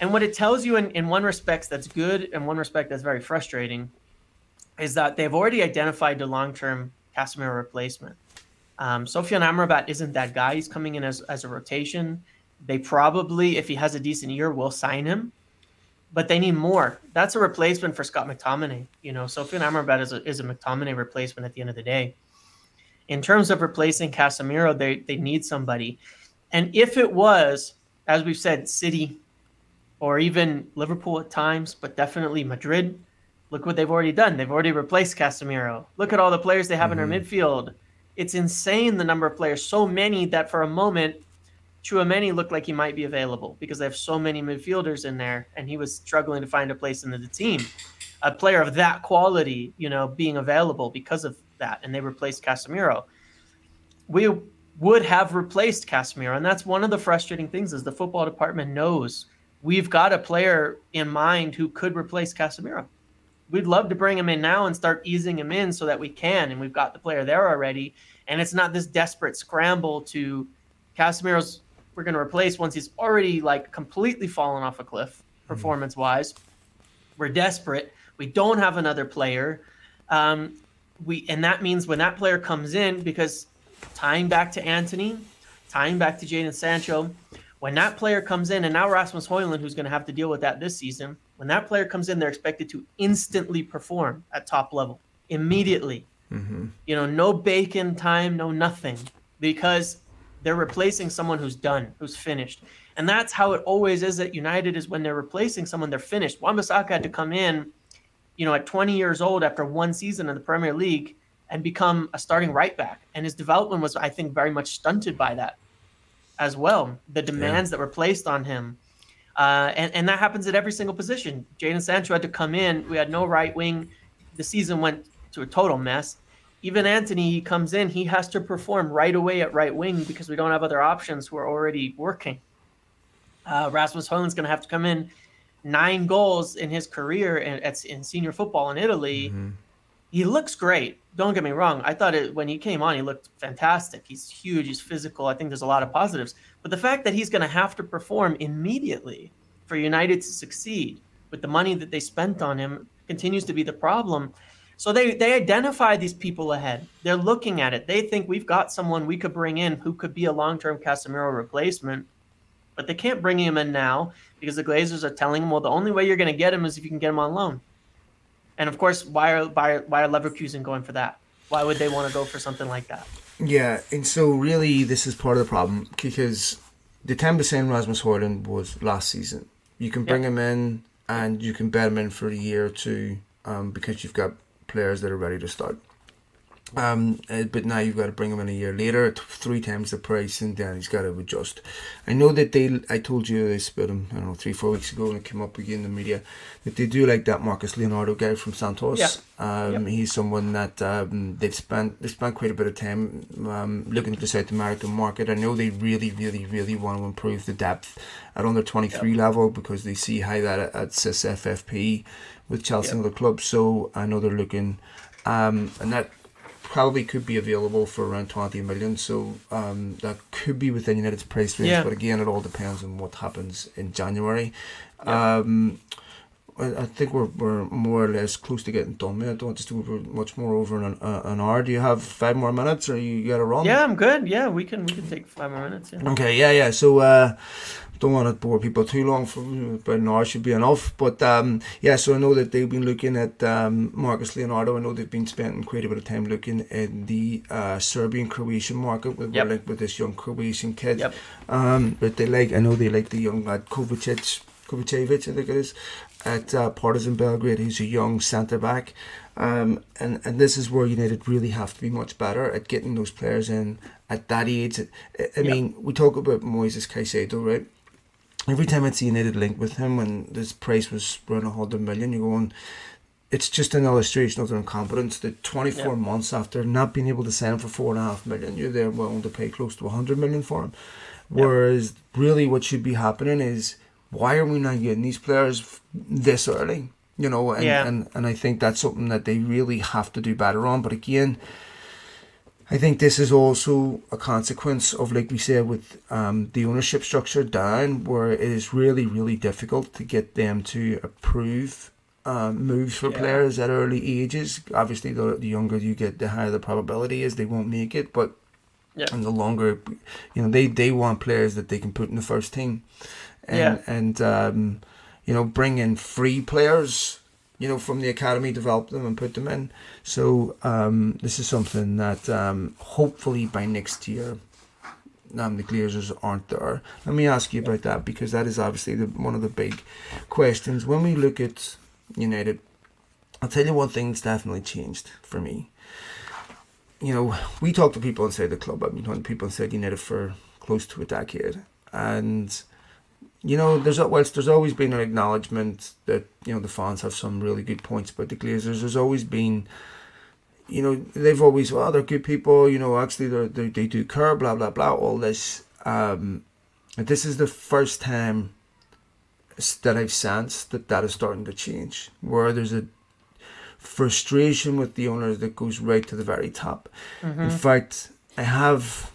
And what it tells you in, in one respect that's good, and one respect that's very frustrating, is that they've already identified the long-term Casemiro replacement. Um, Sofyan Amrabat isn't that guy. He's coming in as, as a rotation. They probably, if he has a decent year, will sign him. But they need more. That's a replacement for Scott McTominay. You know, Sofyan Amrabat is a, is a McTominay replacement at the end of the day. In terms of replacing Casemiro, they, they need somebody. And if it was, as we've said, City, or even Liverpool at times, but definitely Madrid. Look what they've already done. They've already replaced Casemiro. Look at all the players they have mm-hmm. in their midfield. It's insane the number of players, so many that for a moment, Tchouameni looked like he might be available because they have so many midfielders in there, and he was struggling to find a place in the team. A player of that quality, you know, being available because of that, and they replaced Casemiro. We would have replaced Casemiro, and that's one of the frustrating things is the football department knows we've got a player in mind who could replace Casemiro. We'd love to bring him in now and start easing him in so that we can, and we've got the player there already. And it's not this desperate scramble to Casemiro's we're going to replace once he's already like completely fallen off a cliff hmm. performance wise. We're desperate. We don't have another player. Um, we and that means when that player comes in, because tying back to Antony, tying back to Jadon Sancho, when that player comes in, and now Rasmus Højlund, who's going to have to deal with that this season, when that player comes in, they're expected to instantly perform at top level immediately. Mm-hmm. You know, no bacon time, no nothing, because they're replacing someone who's done, who's finished. And that's how it always is at United is when they're replacing someone, they're finished. Wan-Bissaka had to come in, you know, at 20 years old after one season in the Premier League and become a starting right back. And his development was, I think, very much stunted by that as well. The demands yeah. that were placed on him. Uh, and, and that happens at every single position. Jadon Sancho had to come in. We had no right wing. The season went to a total mess even Antony he comes in, he has to perform right away at right wing because we don't have other options who are already working. Uh, Rasmus Højlund's going to have to come in nine goals in his career in, at, in senior football in Italy. Mm-hmm. He looks great. Don't get me wrong. I thought it when he came on, he looked fantastic. He's huge. He's physical. I think there's a lot of positives. But the fact that he's going to have to perform immediately for United to succeed with the money that they spent on him continues to be the problem. So they they identify these people ahead. They're looking at it. They think we've got someone we could bring in who could be a long-term Casemiro replacement, but they can't bring him in now because the Glazers are telling them, well, the only way you're going to get him is if you can get him on loan. And of course, why are why, why are Leverkusen going for that? Why would they want to go for something like that?
Yeah, and so really, this is part of the problem because the ten percent Rasmus Højlund was last season. You can bring yep. him in and you can bet him in for a year or two um, because you've got players that are ready to start. Um, uh, but now you've got to bring him in a year later at three times the price, and then he's got to adjust. I know that they, I told you this about him, I don't know, three, four weeks ago, and it came up again in the media that they do like that Marcos Leonardo guy from Santos. Yeah. Um, yep. He's someone that um, they've spent they've spent quite a bit of time um, looking at the South American market. I know they really, really, really want to improve the depth at under twenty three yep. level because they see how that assists FFP with Chelsea yep. and other clubs. So I know they're looking, um, and that probably could be available for around 20 million. So um, that could be within United's price range. Yeah. But again, it all depends on what happens in January. Yeah. Um, I think we're, we're more or less close to getting done. I don't want to do much more over an, uh, an hour. Do you have five more minutes, or you got to run?
Yeah, I'm good. Yeah, we can we can take five more minutes. Yeah.
Okay, yeah, yeah. So uh, don't want to bore people too long. For about an hour should be enough. But um, yeah, so I know that they've been looking at um, Marcos Leonardo. I know they've been spending quite a bit of time looking at the uh, Serbian Croatian market with yep. like with this young Croatian kid. Yep. Um, but they like I know they like the young lad Kovacic. Kovacevic, I think it is, at uh, Partizan Belgrade. He's a young centre back. Um, and, and this is where United really have to be much better at getting those players in at that age. I, I yep. mean, we talk about Moises Caicedo, right? Every time I'd see United link with him when this price was around a hundred million, you're going, it's just an illustration of their incompetence. That 24 yeah. months after not being able to sign him for four and a half million, you're there willing to pay close to 100 million for him. Whereas, really, what should be happening is why are we not getting these players this early? You know, and, yeah. and, and I think that's something that they really have to do better on. But again, I think this is also a consequence of, like we said, with um, the ownership structure down, where it is really, really difficult to get them to approve um, moves for yeah. players at early ages. Obviously, the, the younger you get, the higher the probability is they won't make it. But yeah. and the longer, you know, they, they want players that they can put in the first team, and yeah. and um, you know, bring in free players you know, from the academy, develop them and put them in. So um, this is something that um, hopefully by next year um, the Glazers aren't there. Let me ask you about that because that is obviously the, one of the big questions. When we look at United, I'll tell you one thing's definitely changed for me. You know, we talk to people inside the club. Been talking to people inside United for close to a decade, and you know, there's whilst there's always been an acknowledgement that you know the fans have some really good points about the Glazers. There's always been, you know, they've always well they're good people. You know, actually they they they do care. Blah blah blah. All this. Um, this is the first time that I've sensed that that is starting to change, where there's a frustration with the owners that goes right to the very top. Mm-hmm. In fact, I have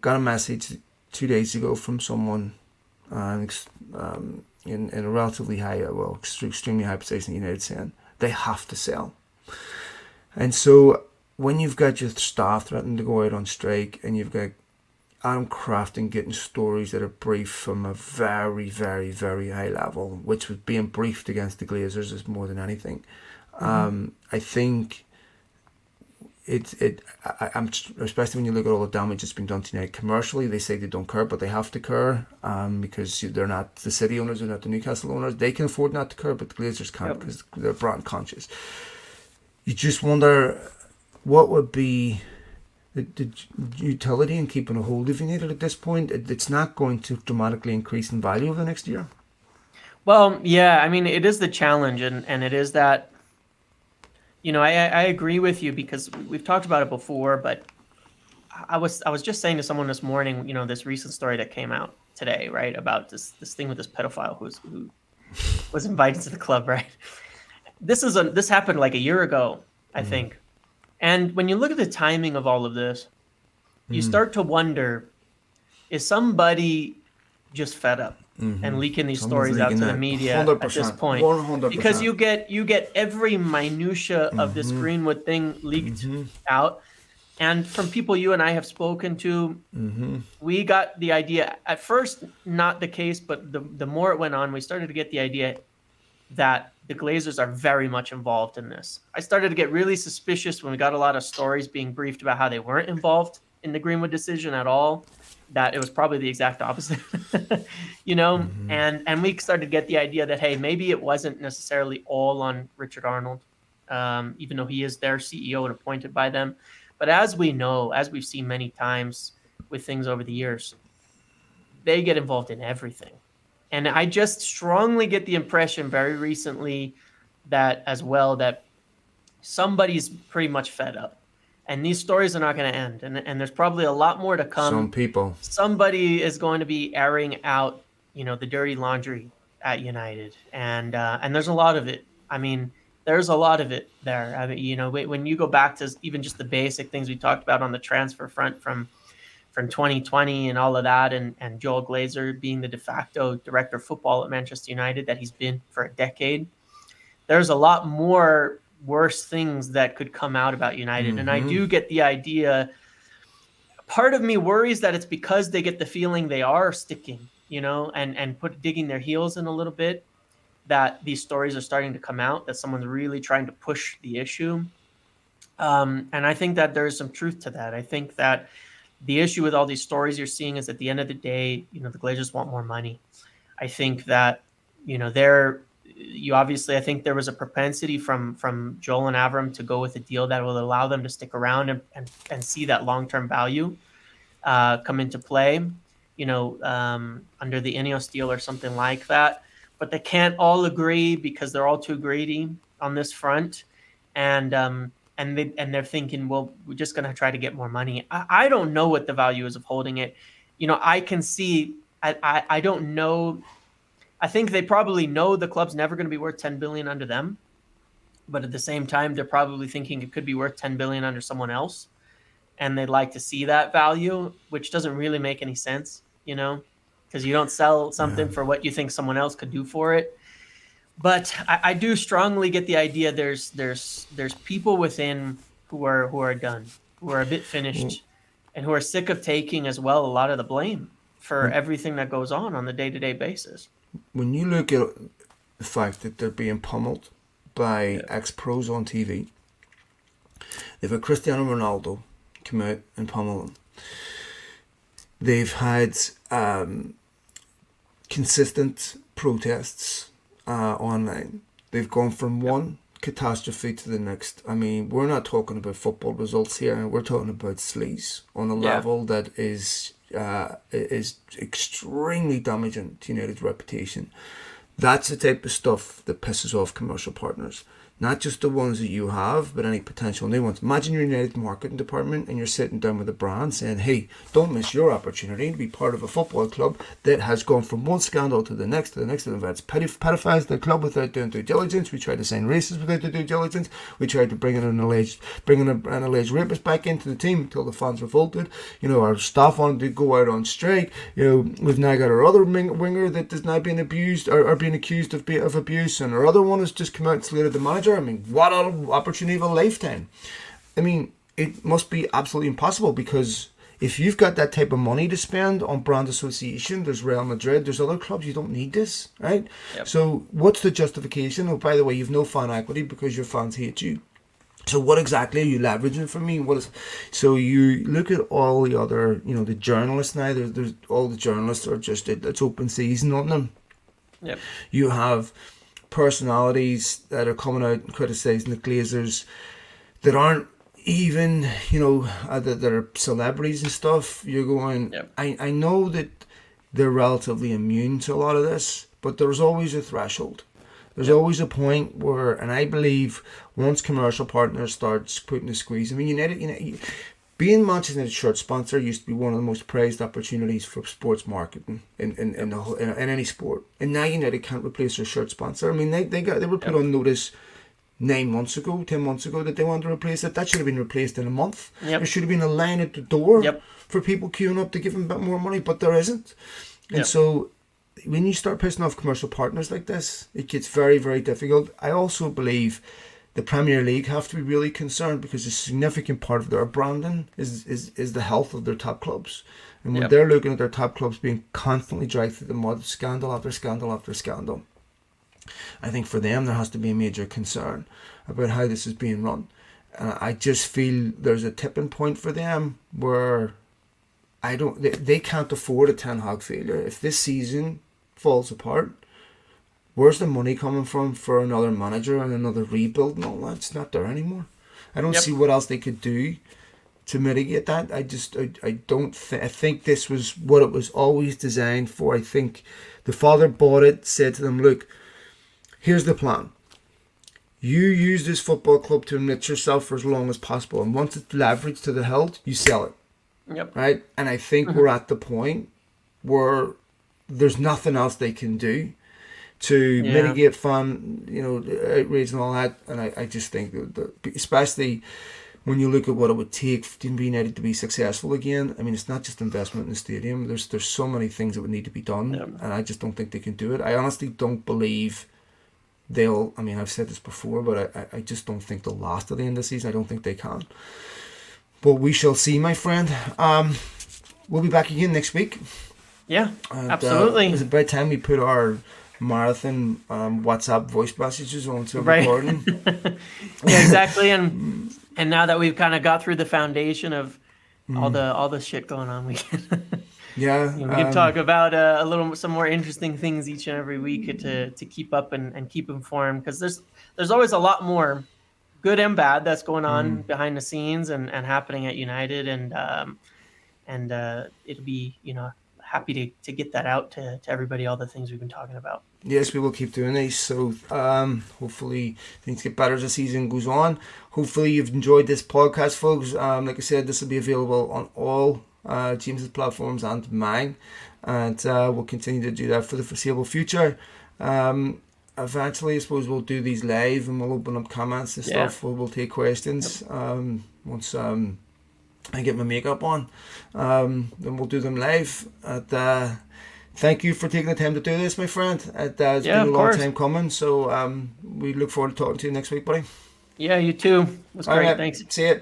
got a message two days ago from someone uh, um, in, in a relatively high, uh, well, extremely high position in the United States, they have to sell. And so when you've got your staff threatening to go out on strike and you've got Adam Crafton getting stories that are briefed from a very, very, very high level, which was being briefed against the Glazers is more than anything. Mm-hmm. Um, I think it it I, am especially when you look at all the damage that's been done tonight commercially. They say they don't care, but they have to care um, because they're not the city owners, they're not the Newcastle owners. They can afford not to care, but the Glazers can't yep. because they're brand conscious. You just wonder what would be the, the utility in keeping a hold of United at this point. It, it's not going to dramatically increase in value over the next year.
Well, yeah, I mean, it is the challenge, and, and it is that you know, I, I agree with you because we've talked about it before, but I was I was just saying to someone this morning, you know, this recent story that came out today, right, about this this thing with this pedophile who's who was invited to the club, right? This is a this happened like a year ago, I mm. think. And when you look at the timing of all of this, you mm. start to wonder is somebody just fed up? Mm-hmm. and leaking these stories out to the media 100%, at this point 100%. because you get you get every minutia mm-hmm. of this mm-hmm. greenwood thing leaked mm-hmm. out and from people you and i have spoken to mm-hmm. we got the idea at first not the case but the, the more it went on we started to get the idea that the glazers are very much involved in this i started to get really suspicious when we got a lot of stories being briefed about how they weren't involved in the greenwood decision at all that it was probably the exact opposite you know? Mm-hmm. and and we started to get the idea that hey maybe it wasn't necessarily all on richard arnold um, even though he is their ceo and appointed by them. But as we know as we've seen many times with things over the years they get involved in everything. And i just strongly get the impression very recently that as well that somebody's pretty much fed up and these stories are not going to end and, and there's probably a lot more to come.
Some people.
Somebody is going to be airing out you know the dirty laundry at united and uh, and there's a lot of it. I mean there's a lot of it there. I mean you know when you go back to even just the basic things we talked about on the transfer front from from 2020 and all of that and and joel glazer being the de facto director of football at manchester united that he's been for a decade there's a lot more worse things that could come out about United. Mm-hmm. And I do mm-hmm. get the idea. Part of me worries that it's because they get the feeling they are sticking, you know, and and put digging their heels in a little bit. That these stories are starting to come out. That someone's really trying to push the issue. Um, and I think that there is some truth to that. I think that the issue with all these stories you're seeing is at the end of the day, you know, the Glazers want more money. I think that you know they're you obviously, I think there was a propensity from from Joel and Avram to go with a deal that will allow them to stick around and and, and see that long term value uh, come into play. You know, um, under the Ineos deal or something like that. But they can't all agree because they're all too greedy on this front, and um, and they and they're thinking, well, we're just going to try to get more money. I, I don't know what the value is of holding it. You know, I can see. I, I, I don't know I think they probably know the club's never going to be worth 10 billion under them. But at the same time, they're probably thinking it could be worth 10 billion under someone else. And they'd like to see that value, which doesn't really make any sense, you know, because you don't sell something yeah. for what you think someone else could do for it. But I, I do strongly get the idea there's there's there's people within who are who are done, who are a bit finished, mm. and who are sick of taking as well a lot of the blame for mm. everything that goes on on the day to day basis
when you look at the fact that they're being pummeled by yeah. ex pros on TV, they've had Cristiano Ronaldo come out and pummel them. They've had um, consistent protests uh, online. They've gone from one catastrophe to the next. I mean, we're not talking about football results here. We're talking about sleaze on a
Yeah.
level that is uh, is extremely damaging to United's reputation. That's the type of stuff that pisses off commercial partners. Not just the ones that you have, but any potential new ones. Imagine you're in United marketing department and you're sitting down with a brand saying, "Hey, don't miss your opportunity to be part of a football club that has gone from one scandal to the next, to the next, to the next. Pedoph- pedophiles the club without doing due diligence. We tried to sign racists without the due diligence. We tried to bring in an alleged, bringing an alleged rapist back into the team until the fans revolted. You know, our staff wanted to go out on strike. You know, we've now got our other wing- winger that is now being abused or, or being accused of be- of abuse, and our other one has just come out and slated the manager. I mean, what an opportunity of a lifetime. I mean, it must be absolutely impossible because if you've got that type of money to spend on brand association, there's Real Madrid, there's other clubs, you don't need this, right?
Yep.
So, what's the justification? Oh, by the way, you've no fan equity because your fans hate you. So what exactly are you leveraging from me? What is so you look at all the other, you know, the journalists now. There's, there's all the journalists are just it, it's open season on them.
Yep.
You have personalities that are coming out and criticizing the Glazers that aren't even, you know, uh, that, that are celebrities and stuff. You're going,
Yep.
I, I know that they're relatively immune to a lot of this, but there's always a threshold. There's always a point where, and I believe once commercial partners starts putting the squeeze, I mean, United, you know, you- being Manchester United shirt sponsor used to be one of the most prized opportunities for sports marketing in in, in, the whole, in, in any sport. And now United can't replace their shirt sponsor. I mean, they, they got they were put
Yep.
on notice nine months ago, ten months ago that they wanted to replace it. That should have been replaced in a month.
Yep.
There should have been a line at the door
Yep.
for people queuing up to give them a bit more money, but there isn't. And
Yep.
so when you start pissing off commercial partners like this, it gets very, very difficult. I also believe the Premier League have to be really concerned because a significant part of their branding is is, is the health of their top clubs. And when
Yep.
they're looking at their top clubs being constantly dragged through the mud, scandal after scandal after scandal, I think for them there has to be a major concern about how this is being run. And I just feel there's a tipping point for them where I don't they, they can't afford a Ten Hag failure. If this season falls apart, where's the money coming from for another manager and another rebuild and all that? It's not there anymore. I don't
Yep.
see what else they could do to mitigate that. I just I, I don't think I think this was what it was always designed for. I think the father bought it, said to them, Look, here's the plan. You use this football club to enrich yourself for as long as possible, and once it's leveraged to the hilt, you sell it
Yep.
right? And I think mm-hmm. we're at the point where there's nothing else they can do to
Yeah.
mitigate fan, you know, outrage and all that. And I, I just think that, that, especially when you look at what it would take for Team United to be successful again. I mean, it's not just investment in the stadium. There's there's so many things that would need to be done,
Yep.
and I just don't think they can do it. I honestly don't believe. They'll. I mean, I've said this before, but I, I- I just don't think they'll last at the end of the season. I don't think they can. But we shall see, my friend. Um, we'll be back again next week.
Yeah.
And,
Absolutely.
Uh, it's about time we put our marathon um, WhatsApp voice messages onto a
Right.
recording.
yeah, exactly. And and now that we've kind of got through the foundation of all the all the shit going on, we can
yeah.
we can
um,
talk about uh, a little some more interesting things each and every week to to keep up and, and keep informed because there's there's always a lot more good and bad that's going on behind the scenes and, and happening at United and um, and uh, it'll be you know happy to, to get that out to, to everybody all the things we've been talking about
Yes, we will keep doing these. So um, hopefully things get better as the season goes on. Hopefully you've enjoyed this podcast, folks. Um, like I said, this will be available on all uh, James's platforms and mine, and uh, we'll continue to do that for the foreseeable future. Um, eventually, I suppose we'll do these live and we'll open up comments and
Yeah.
stuff. We'll, we'll take questions um, once um, I get my makeup on. Um, then we'll do them live. At, uh, thank you for taking the time to do this, my friend. It, uh, it's
Yeah,
been a long
course.
time coming, so um, we look forward to talking to you next week, buddy.
yeah you too it was
All
great
right,
thanks
See you.